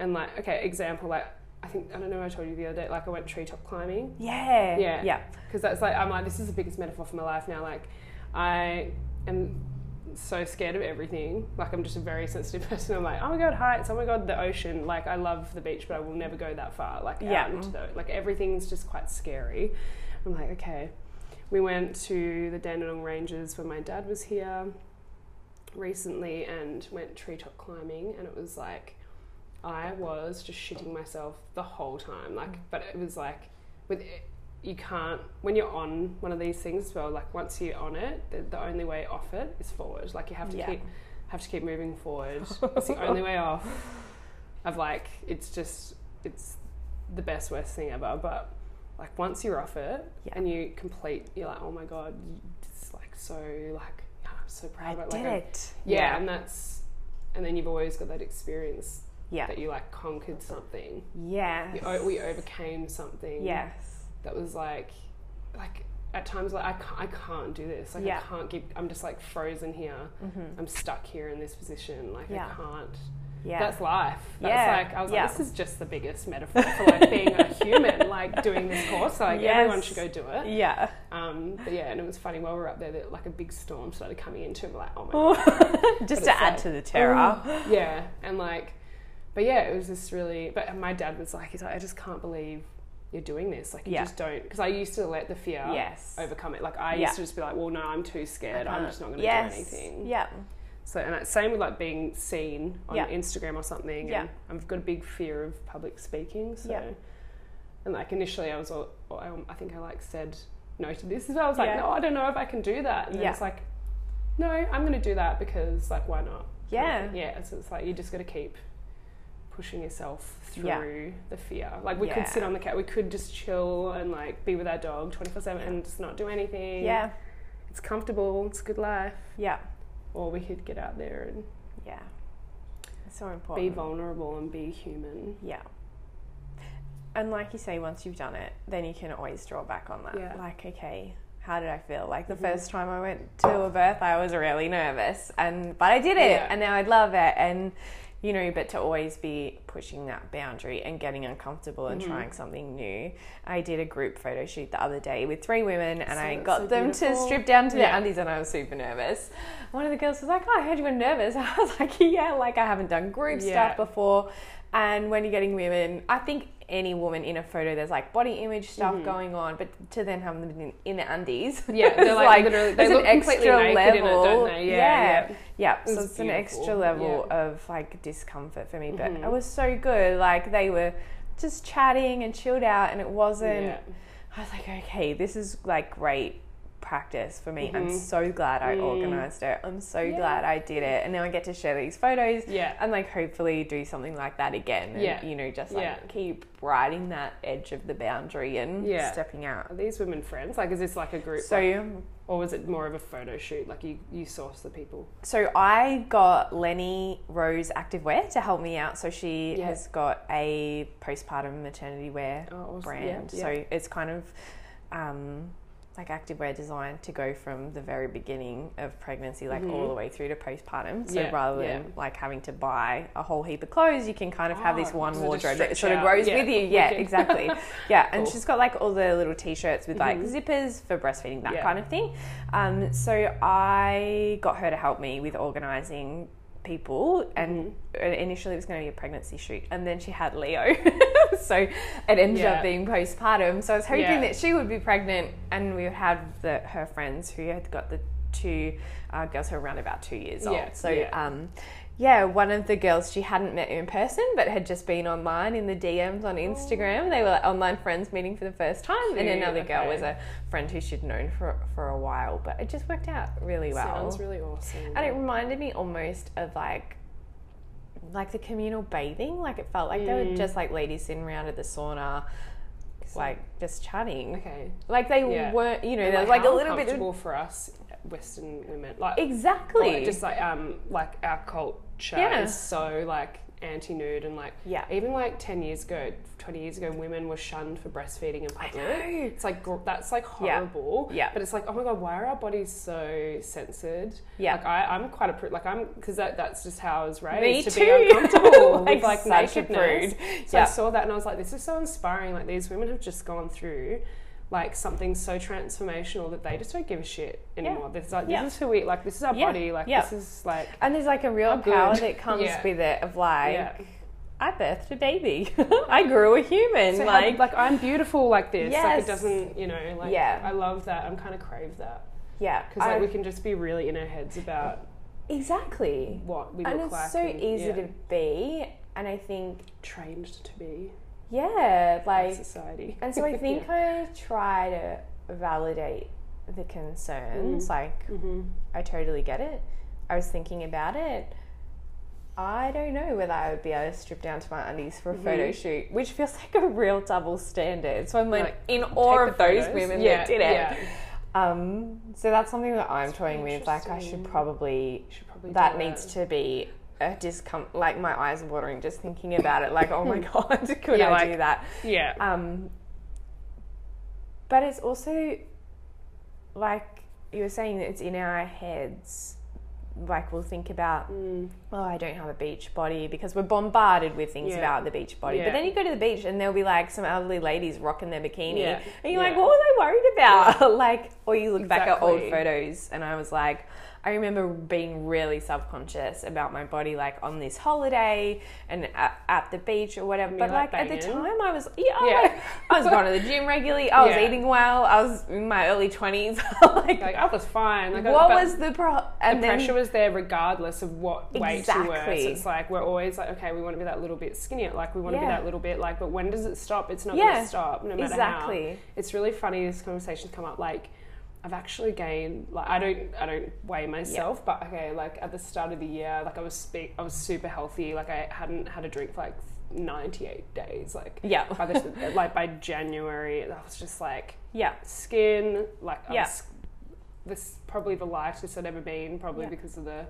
And like, okay, example, like I think I don't know. I told you the other day, like I went treetop climbing Yeah. Yeah. Yeah. because that's like I'm like this is the biggest metaphor for my life now. Like I am so scared of everything. Like I'm just a very sensitive person. I'm like, oh my god, heights. Oh my god, the ocean. Like I love the beach, but I will never go that far. Like Yeah. out into the like everything's just quite scary. I'm like, okay. We went to the Dandenong Ranges when my dad was here recently and went treetop climbing, and it was like I was just shitting myself the whole time. Like, mm. but it was like with you can't when you're on one of these things as well. Like once you're on it, the, the only way off it is forward. Like you have to Yeah. keep have to keep moving forward. it's the only way off. Of like it's just it's the best worst thing ever. But like once you're off it Yeah. and you complete, you're like, oh my god, it's like so like I'm so proud I of it. did like, it. yeah, and that's and then you've always got that experience Yeah. that you like conquered something. Yes. O- we overcame something. Yes. That was like, like at times like I can't, I can't do this. Like Yeah. I can't keep. I'm just like frozen here. Mm-hmm. I'm stuck here in this position. Like Yeah. I can't. Yeah. That's life. That's Yeah, like I was yeah. like, this is just the biggest metaphor for like being a human, like doing this course. So, like everyone should go do it. yeah. Um, but yeah, and it was funny while we were up there that like a big storm started coming into it. Like, oh my god. Just But to add like, to the terror. yeah, and like, but yeah, it was just really. But my dad was like, he's like, I just can't believe you're doing this. Like, you Yeah. just don't. Because I used to let the fear Yes. overcome it. Like, I Yeah. used to just be like, well, no, I'm too scared. I'm just not going to yes. do anything. Yeah. So, and that's same with like being seen on Yeah. Instagram or something. Yeah. And I've got a big fear of public speaking. So, Yeah. and like initially, I was, all, um, I think I like said no to this as well. I was like, no, I don't know if I can do that. And Yeah. it's like, no, I'm going to do that because like, why not? Yeah. Yeah. So it's like you just got to keep pushing yourself through Yeah. the fear. Like we could sit on the couch, we could just chill and like be with our dog 24 seven and just not do anything. Yeah. It's comfortable. It's a good life. Yeah. Or we could get out there and Yeah. It's so important. be vulnerable and be human. Yeah. And like you say, once you've done it, then you can always draw back on that. Yeah. Like, okay, how did I feel? Like the Mhm. first time I went to a birth, I was really nervous, and but I did it, Yeah. and now I love it, and you know, but to always be pushing that boundary and getting uncomfortable and Mhm. trying something new. I did a group photo shoot the other day with three women, and So I got so them to strip down to their Yeah. undies, and I was super nervous. One of the girls was like, "Oh, I heard you were nervous." I was like, "Yeah, like I haven't done group Yeah. stuff before." And when you're getting women, I think any woman in a photo, there's like body image stuff Mhm. going on, but to then have them in, in the undies, Yeah, they're it's like, literally, they there's look an extra it, level. don't they? Yeah, yeah, yeah. yeah. It So it's an extra level yeah. of like discomfort for me, but Mhm. it was so good. Like they were just chatting and chilled out, and it wasn't. I was like, okay, this is like great practice for me. I'm Mhm. so glad I Mm. organized it. I'm so Yeah. glad I did it, and now I get to share these photos Yeah. and like hopefully do something like that again. And, Yeah. you know, just like Yeah. keep riding that edge of the boundary and Yeah. stepping out. Are these women friends? Like, is this like a group? So, like- or was it more of a photo shoot? Like, you, you source the people? so I got Lenny Rose Activewear to help me out. So she Yeah. has got a postpartum maternity wear Oh, awesome. brand. So it's kind of um, like activewear designed to go from the very beginning of pregnancy, like all Mhm. the way through to postpartum. So Yeah, rather yeah. than like having to buy a whole heap of clothes, you can kind of have this Oh, one does it just wardrobe that sort of grows Yeah, with you. Yeah, exactly. Yeah, and Cool. she's got like all the little t-shirts with like Mhm. zippers for breastfeeding, that kind of thing. Um, so I got her to help me with organising people and initially it was going to be a pregnancy shoot and then she had leo so it ended Yeah. up being postpartum so i was hoping Yeah. that she would be pregnant and we would have the, her friends who had got the two uh, girls who are around about two years Yeah, old so um yeah, one of the girls she hadn't met in person, but had just been online in the DMs on Instagram. They were like online friends meeting for the first time, and another girl okay. was a friend who she'd known for for a while. But it just worked out really well. Sounds really awesome. And it reminded me almost of like like the communal bathing. Like it felt like they were Mm. just like ladies sitting around at the sauna, like just chatting. okay. Like they Yeah. weren't, you know, there was like a little bit of for us Western women. Like exactly. Like, just like um like our culture Yeah. is so like anti-nude and like Yeah. even like 10 years ago 20 years ago women were shunned for breastfeeding in public it's like that's like horrible Yeah. but it's like oh my god why are our bodies so censored Yeah. like I, i'm quite a prude like i'm because that, that's just how i was raised Me to too. be uncomfortable Like with like nakedness so i saw that and i was like this is so inspiring like these women have just gone through like something so transformational that they just don't give a shit anymore. This is like Yeah. this is who we like. This is our Yeah. body. Like Yeah. this is like and there's like a real power that comes Yeah. with it of like yeah. I birthed a baby. I grew a human. So how- like like I'm beautiful like this. Like it doesn't, you know, like Yeah. I love that. I'm kind of crave that yeah. because like I- we can just be really in our heads about exactly. what we And look it's like. so and, easy yeah, to be and I think trained to be yeah, like society. And so I think I try to validate the concerns. Mm. Like, hmm I totally get it. I was thinking about it. I don't know whether I would be able to strip down to my undies for a photo shoot, which feels like a real double standard. So I'm like, Like, in awe of those photos. women yeah, that did it. Yeah. Um, so that's something that I'm That's toying with. Like, I should probably should probably that needs to be a discomfort. Like my eyes are watering just thinking about it. Like, oh my god, could Yeah, I like- do that? Yeah. Um, but it's also like you were saying, it's in our heads like we'll think about Mm. oh I don't have a beach body because we're bombarded with things Yeah. about the beach body. Yeah. But then you go to the beach and there'll be like some elderly ladies rocking their bikini, and you're like, what were they worried about? like, or you look back at old photos, and I was like. I remember being really self conscious about my body, like on this holiday and at, at the beach or whatever. But like like, at the time, I was yeah, I, Yeah. like, I was going to the gym regularly. I was Yeah. eating well. I was in my early twenties. like, Like I was fine. Like, what was the pro? the And then pressure was there regardless of what weight you were. So it's like we're always like, okay, we want to be that little bit skinnier. Like we want to be that little bit like, but when does it stop? It's not Yeah. going to stop, no matter how. exactly. It's really funny. This conversation's come up. Like I've actually gained. Like I don't. I don't weigh myself, but okay. Like at the start of the year, like I was speak. I was super healthy. Like I hadn't had a drink for like 98 days. Like Yeah. by the, like by January, I was just like Yeah. skin. Like I Yeah. was, this probably the lightest I'd ever been. Probably Yeah. because of the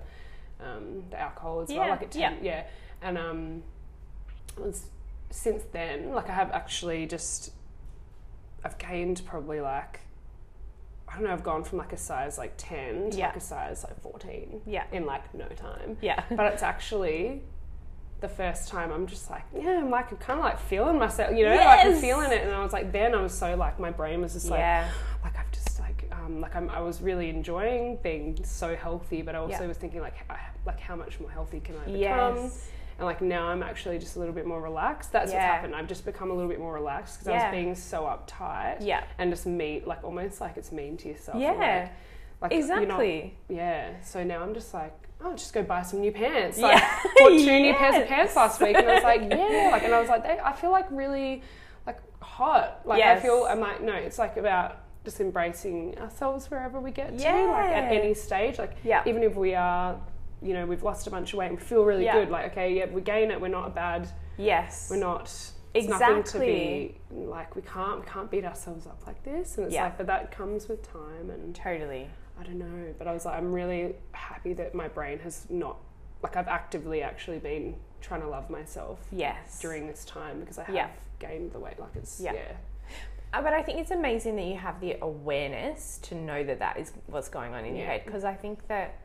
um, the alcohol as Yeah, well. Like it, yeah. yeah. And um, was, since then, like I have actually just, I've gained probably like, I don't know, I've gone from like a size like ten to Yeah. like a size like fourteen Yeah. in like no time. Yeah. But it's actually the first time I'm just like, yeah, I'm like I'm kind of like feeling myself, you know, like I'm feeling it. And I was like, then I was so like, my brain was just like, yeah. like I've just like, um, like I'm, I was really enjoying being so healthy, but I also Yeah. was thinking like, I, like how much more healthy can I become? Yes. And like now I'm actually just a little bit more relaxed. That's what's happened. I've just become a little bit more relaxed because I was being so uptight Yeah. and just mean, like almost like it's mean to yourself. Yeah. Like, like you're not- Exactly. yeah. So now I'm just like, oh, just go buy some new pants. Yeah. Like, bought two new pairs of pants last week, and I was like, yeah. Like, and I was like, they, I feel like really, like hot. Like I feel. I'm like, no, it's like about just embracing ourselves wherever we get to. Like at any stage. Like Yeah. even if we are, you know, we've lost a bunch of weight and we feel really Yeah. good. Like okay, yeah, we gain it. We're not a bad. Yes. We're not. It's nothing to Exactly. be like we can't we can't beat ourselves up like this and it's Yeah. like but that comes with time and Totally. I don't know, but I was like, I'm really happy that my brain has not, like, I've actively actually been trying to love myself Yes. during this time because I have Yeah. gained the weight. Like, it's, Yeah. yeah. Uh, But I think it's amazing that you have the awareness to know that that is what's going on in your head because I think that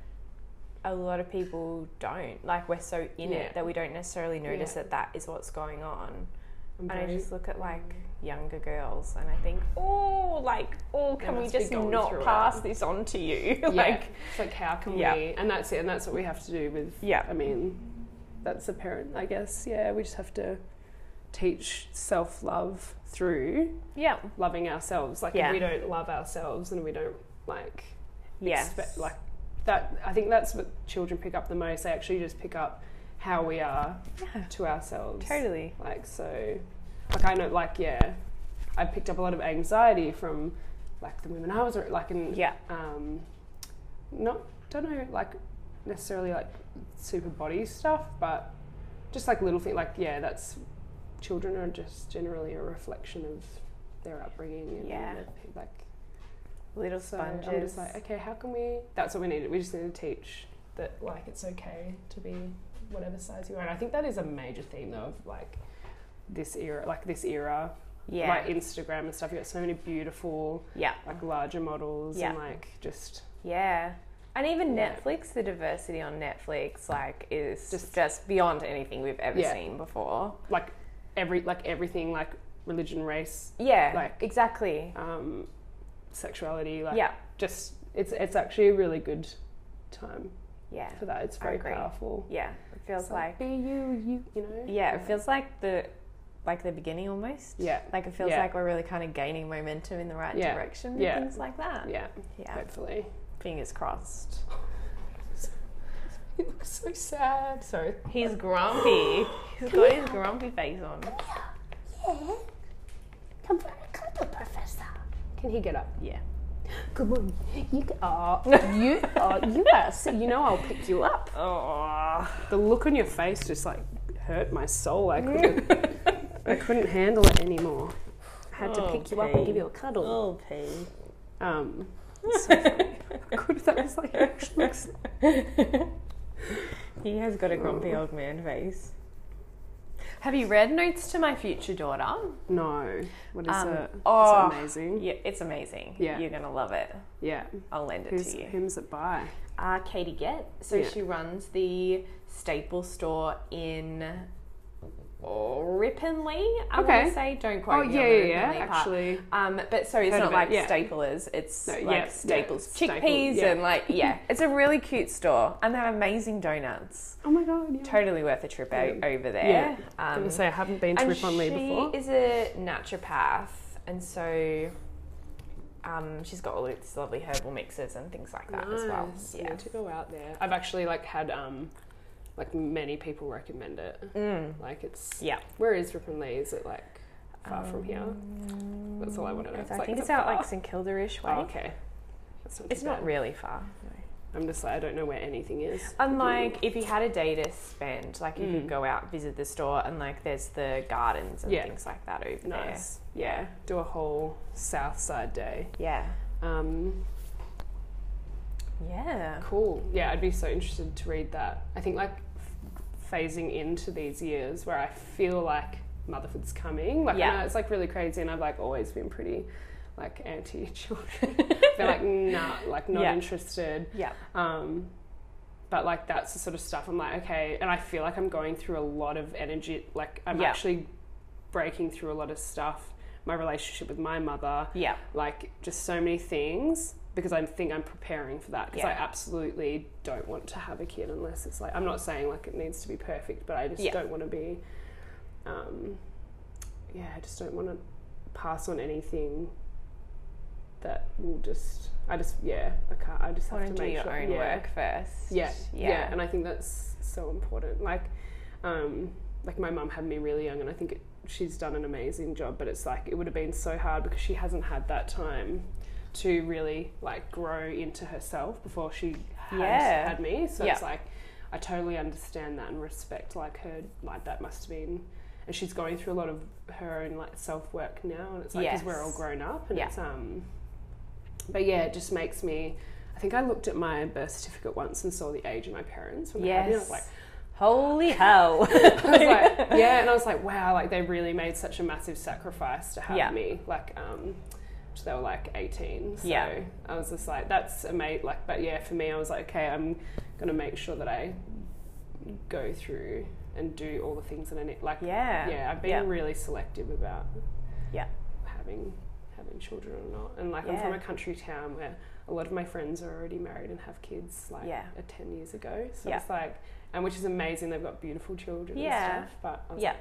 a lot of people don't. Like we're so in Yeah. it that we don't necessarily notice Yeah. that that is what's going on. And I just look at like mm. younger girls and I think, oh, like, oh, can we just not through it. pass this on to you? yeah. like, it's like, how can Yeah. we, and that's it, and that's what we have to do with, Yeah. I mean, that's a parent, I guess. Yeah, we just have to teach self love through yeah, loving ourselves. Like, Yeah. if we don't love ourselves and we don't, like, yes, expect like that i think that's what children pick up the most. They actually just pick up how we are yeah, to ourselves. Totally, like so like i know like yeah i picked up a lot of anxiety from like the women i was like in yeah, um not don't know like necessarily like super body stuff but just like little things like yeah that's children are just generally a reflection of their upbringing and Yeah. their, like little so sponges. I'm just like, okay, how can we? That's what we need. We just need to teach that like it's okay to be whatever size you are. And I think that is a major theme though of like this era, like this era, yeah, like Instagram and stuff. You got so many beautiful yeah, like larger models Yeah. and like just yeah. And even Yeah. Netflix, the diversity on Netflix, like, is Just- just, beyond anything we've ever Yeah. seen before. like every like everything like religion, race, Yeah, Like- exactly. um, sexuality, like yeah, just it's it's actually a really good time yeah, for that. It's very powerful. yeah. It feels It's like, be you, you, you know. yeah, it feels like the like the beginning almost. Yeah. Like it feels Yeah. like we're really kind of gaining momentum in the right Yeah. direction and Yeah. things like that. Yeah, Yeah. hopefully. Fingers crossed. You look so sad. Sorry. He's grumpy. He's got his grumpy face on. Yeah. Yeah. Come for a cuddle, Professor. Can he get up? Yeah. Come on. You are. You are. You are. So you know I'll pick you up. Oh. The look on your face just like hurt my soul. I couldn't. I couldn't handle it anymore. I had to pick you up and give you a cuddle. Oh, P. Um. So. Could. That was like actually. He has got a grumpy old man face. Have you read Notes to My Future Daughter? No. What is Um, it? oh, is it amazing? Yeah, it's amazing. Yeah. You're gonna love it. Yeah. I'll lend it Who's, to you. whom's it by? Uh, Katie Get. So Yeah. she runs the staple store in Ripponlea. I Okay. want to say. Don't quote Oh me yeah, on the yeah. Actually, Um, but so it's Heard not of it, like yeah. Staplers. It's No, like yeah, yeah, Staples Staple, chickpeas yeah. and like yeah, it's a really cute store and they have amazing donuts. oh my god, yeah. Totally worth a trip o- Yeah. over there. Yeah. Um, gonna say I haven't been to Ripponlea she before. is a naturopath, and so um, she's got all these lovely herbal mixes and things like that as well. Yeah. To go out there. I've actually like had um, like many people recommend it. Mm. Like it's Yeah. Where is Ripponlea? Is it like far from here? That's all I want to know. It's- I like, think it's it out like? St Kilda-ish way. Oh, okay. That's not It's too not really far. I'm just like I don't know where anything is. Unlike if you had a day to spend, like you Mm. could go out visit the store and like there's the gardens and Yeah. things like that over Nice. there. Yeah. Do a whole South Side day. Yeah. Um, Yeah. cool. Yeah, I'd be so interested to read that. I think like f- phasing into these years where I feel like motherhood's coming. Like Yeah. know it's like really crazy, and I've like always been pretty like anti children. Feel like nah, like not Yeah. interested. Yeah. Um, but like that's the sort of stuff I'm like okay, and I feel like I'm going through a lot of energy. Like I'm Yeah. actually breaking through a lot of stuff. My relationship with my mother, Yeah. like just so many things because I think I'm preparing for that because I absolutely don't want to have a kid unless it's like I'm not saying like it needs to be perfect, but I just Yeah. don't want to be. Um, yeah, I just don't want to pass on anything that will just. I just yeah, I can't. I just have to to do make your sure. own yeah. work first. Yeah, Yeah. yeah, and I think that's so important. Like, um, like my mum had me really young, and I think it, she's done an amazing job. But it's like it would have been so hard because she hasn't had that time to really like grow into herself before she had, Yeah. had me. So Yeah. it's like I totally understand that and respect like her. Like that must have been. And she's going through a lot of her own like self work now, and it's like because we're all grown up, and Yeah. it's um. But yeah, it just makes me. I think I looked at my birth certificate once and saw the age of my parents when they had me. I was like, Holy hell. I was like, yeah, and I was like, wow, like they really made such a massive sacrifice to have Yeah. me. Like, um, they were like 18. So Yeah. I was just like, that's amazing. Like, but yeah, for me, I was like, okay, I'm gonna make sure that I go through and do all the things that I need. Like, Yeah. yeah, I've been Yeah. really selective about Yeah. having having children or not. And like, I'm from a country town where a lot of my friends are already married and have kids like Yeah. uh, 10 years ago. So Yeah. it's like, and which is amazing. They've got beautiful children Yeah. and stuff. But I was Yeah. like,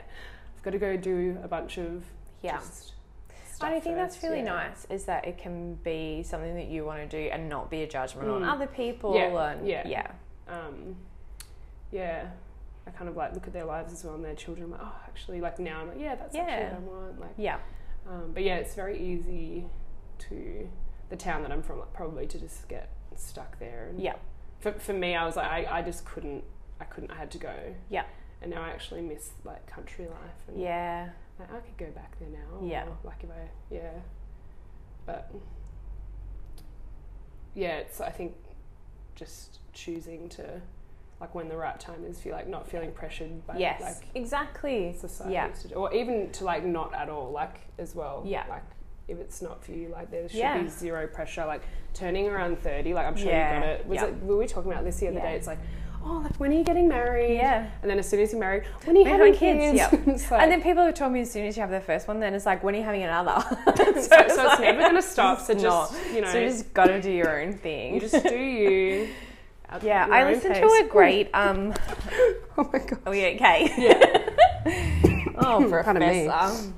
I've got to go do a bunch of Yeah. just stuff And I think that's really yeah. nice is that it can be something that you want to do and not be a judgment on Mm. other people. Yeah, And yeah. yeah. Um, yeah. I kind of like look at their lives as well and their children. I'm like, oh, actually, like now I'm like, yeah, that's actually what I want. Like, Yeah. Um, but yeah, it's very easy to the town that I'm from, like, probably to just get stuck there. And Yeah. For, for me, I was like, I, I just couldn't. I couldn't. I had to go. Yeah. And now I actually miss like country life. And Yeah. Like, I could go back there now. Yeah. Like if I, yeah. But yeah, it's I think just choosing to like when the right time is, feel like not feeling pressured by yes. like exactly. society Yeah. to do, or even to like not at all, like as well. Yeah. Like if it's not for you, like there should Yeah. be zero pressure. Like turning around thirty, like I'm sure Yeah. you got it. Was Yeah. it? Were we talking about this the other day? It's like, oh, like when are you getting married? Yeah. And then as soon as you're married, when are you When having are kids? kids? Yep. Like- and then people have told me as soon as you have the first one, then it's like, when are you having another? so, so it's never going to stop. So just not. you know, so you just got to do your own thing. you just do you. yeah, I listened to a great. Um, Oh my god. are we okay? Yeah. oh, Pardon me. professor.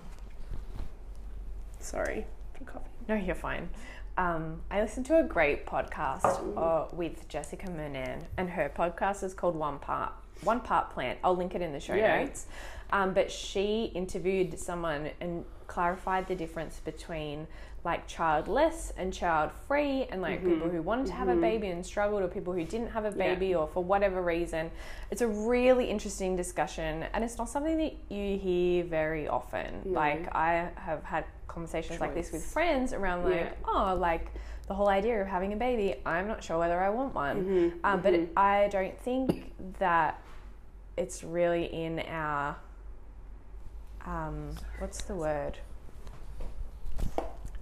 Sorry for coffee. No, you're fine. Um, I listened to a great podcast uh, with Jessica Murnane, and her podcast is called One Part One Part Plant. I'll link it in the show Yeah. notes. Um, but she interviewed someone and clarified the difference between like childless and child free, and like people who wanted to have a baby and struggled, or people who didn't have a Mm-hmm. Yeah. baby, or for whatever reason. It's a really interesting discussion, and it's not something that you hear very often. No. Like I have had conversations like this with friends around like Yeah. oh like the whole idea of having a baby i'm not sure whether i want one Mhm, um, but mhm. i don't think that it's really in our um, what's the word?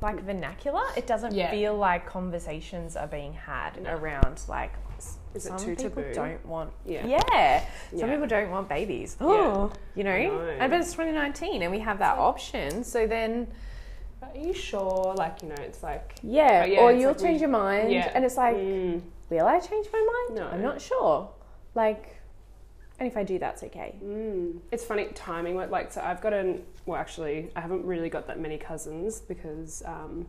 Like vernacular. It doesn't Yeah. feel like conversations are being had No. around like. s- Is it some too people taboo? don't want. Yeah. Yeah. Some Yeah. people don't want babies. Oh, you know. know. And but it's 2019, and we have that option. So then, But are you sure? Like, you know, it's like. yeah, yeah, or you'll like we- change your mind, Yeah. and it's like, Mm. will I change my mind? No. I'm not sure. Like, and if I do, that's okay. Mm. It's funny timing. what- Like, so I've got an. Well, actually, I haven't really got that many cousins because um,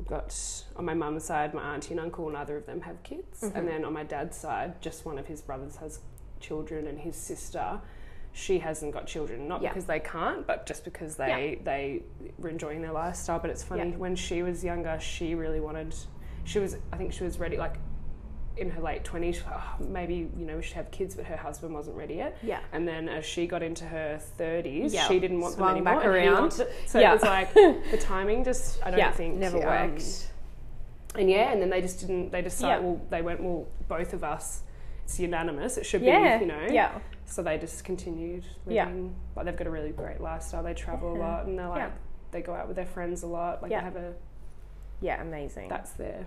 I've got on my mum's side my auntie and uncle. Neither of them have kids, Mm-hmm. and then on my dad's side, just one of his brothers has children, and his sister. She hasn't got children, not Yeah. because they can't, but just because they they were enjoying their lifestyle. But it's funny Yeah. when she was younger, she really wanted. She was, I think, she was ready. Like in her late twenties, oh, maybe you know we should have kids, but her husband wasn't ready yet. Yeah. And then as she got into her 30s, Yeah. she didn't want Swung them anymore. back around. so Yeah. it was like the timing just, I don't yeah, think. never um, worked. and yeah, and then they just didn't, they decided, well, they went, well, both of us, it's unanimous. It should be, you know. yeah. So they just continued Yeah. living. Like they've got a really great lifestyle. They travel a lot and they're like, they go out with their friends a lot. Like they have a, Yeah, amazing. that's their,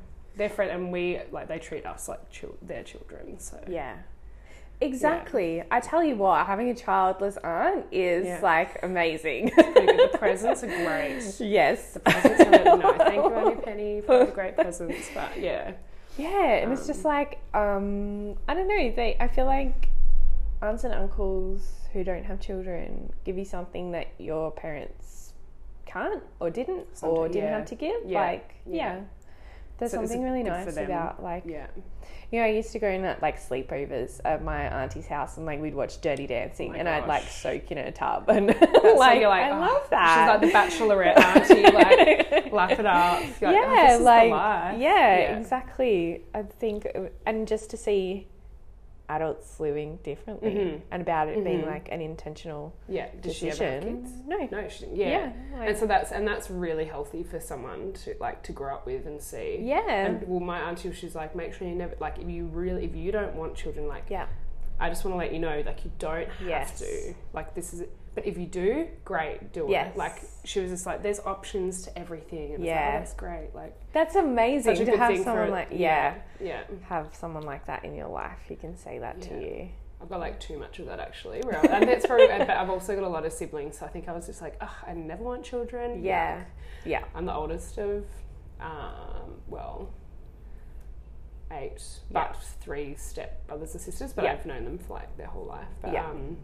friend. And we, like, they treat us like chil- their children. So yeah. Exactly. I tell you what, having a childless aunt is Yeah. like amazing. The presents are great. yes. The presents are no, thank you, Auntie Penny, for the great presents. But yeah, Yeah, and it's just like um, I don't know. They, I feel like aunts and uncles who don't have children give you something that your parents can't or didn't or didn't yeah. have to give. Yeah, Like, yeah. There's So something really nice about like yeah, you know I used to go in at like sleepovers at my auntie's house and like we'd watch Dirty Dancing Oh and I'd like soak in a tub and like, you're like I oh, love that. She's like the bachelorette auntie, like lap it up. Like, oh, yeah, is like yeah, Yeah. exactly. I think, and just to see adults living differently Mhm. and about it being Mhm. like an intentional yeah. Did she have decision. kids? No, No, she didn't. Yeah. Yeah, like- and so that's and that's really healthy for someone to like to grow up with and see. yeah, And well, my auntie, she's like, make sure you never like if you really if you don't want children, like yeah, I just want to let you know, like you don't have Yes. to. Like this is, but if you do, great, do Yes. it. Like she was just like, there's options to everything. And it's like, Yeah. oh, that's great. Like that's amazing to have someone like yeah, yeah. have someone like that in your life who can say that to you. I've got like too much of that actually. I, and that's probably, but I've also got a lot of siblings. So I think I was just like, oh, I never want children. Yeah, Yuck. yeah, I'm the oldest of, um, well, eight, Yeah. but three step brothers and sisters. But Yeah. I've known them for like their whole life. But Yeah. um,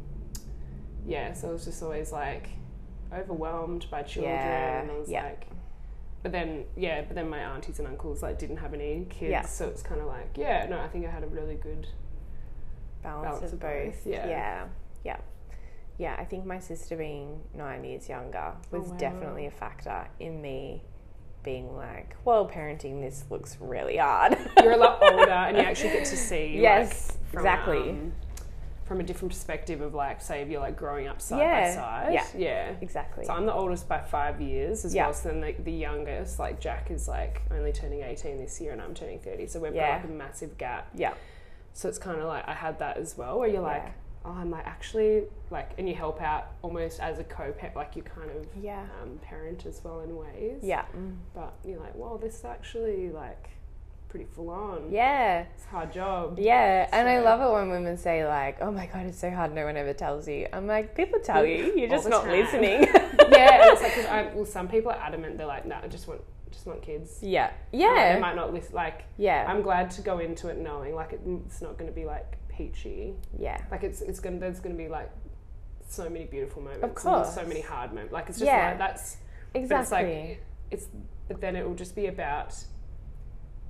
yeah, so I was just always like overwhelmed by children. Yeah, And I was yeah. like, but then yeah, but then my aunties and uncles like didn't have any kids, Yeah. so it's kind of like yeah, no, I think I had a really good. balance, Balance of both. both, yeah. yeah, yeah. Yeah, I think my sister being nine years younger was Oh, wow. definitely a factor in me being like, well, parenting this looks really hard. You're a lot older, and you actually get to see Yes, like, from, exactly. um, from a different perspective of like, say, if you're like growing up side Yeah, by side, yeah. yeah. exactly. So I'm the oldest by five years as Yeah. well. So then the, the youngest, like Jack, is like only turning 18 this year, and I'm turning 30. So we've Yeah. got like a massive gap. yeah, So it's kind of like I had that as well, where you're like, oh, I'm like actually like, and you help out almost as a co-parent, like you kind of yeah, um, parent as well in ways. yeah, But you're like, well, this is actually like pretty full on. yeah, It's a hard job. yeah. And I love it when women say like, "Oh my god, it's so hard. No one ever tells you." I'm like, people tell you. You're just not time. listening. yeah, and it's like, 'cause I, well, some people are adamant. They're like, no, I just want, just want kids. yeah, Like, yeah, they might not listen. Like, yeah, I'm glad to go into it knowing like it, it's not going to be like peachy. yeah. Like it's it's gonna there's going to be like so many beautiful moments. and course. so many hard moments. Like it's just Yeah. like that's Exactly. But it's like it's but then it will just be about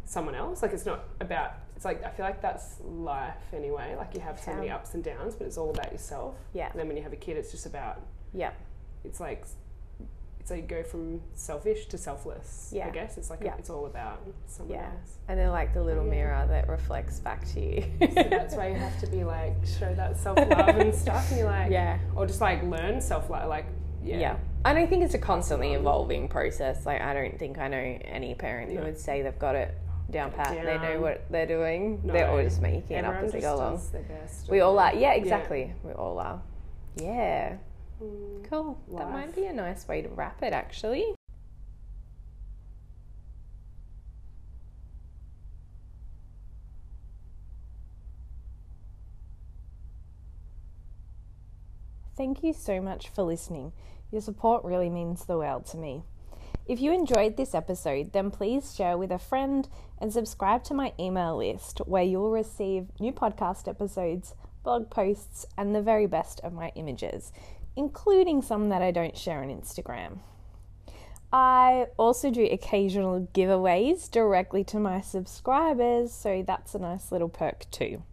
someone else. Like it's not about. It's like I feel like that's life anyway. Like you have so many ups and downs, but it's all about yourself. yeah, And then when you have a kid, it's just about yeah, it's like it's like you go from selfish to selfless. Yeah. I guess it's like Yeah. it's all about someone Yeah. else. and they're like the little Yeah. mirror that reflects back to you. So that's why you have to be like show that self love and stuff, and you're like, yeah. or just like learn self love, like yeah, Yeah. And I think it's a constantly evolving process. Like, I don't think I know any parent who would say they've got it down pat. They know what they're doing. No. They're all just making it up as they go along. does their best. We all are. Yeah, Yeah. exactly. We all are. Yeah. Mm, Cool. That might be a nice way to wrap it, actually. Thank you so much for listening. Your support really means the world to me. If you enjoyed this episode, then please share with a friend and subscribe to my email list where you'll receive new podcast episodes, blog posts, and the very best of my images, including some that I don't share on Instagram. I also do occasional giveaways directly to my subscribers, so that's a nice little perk too.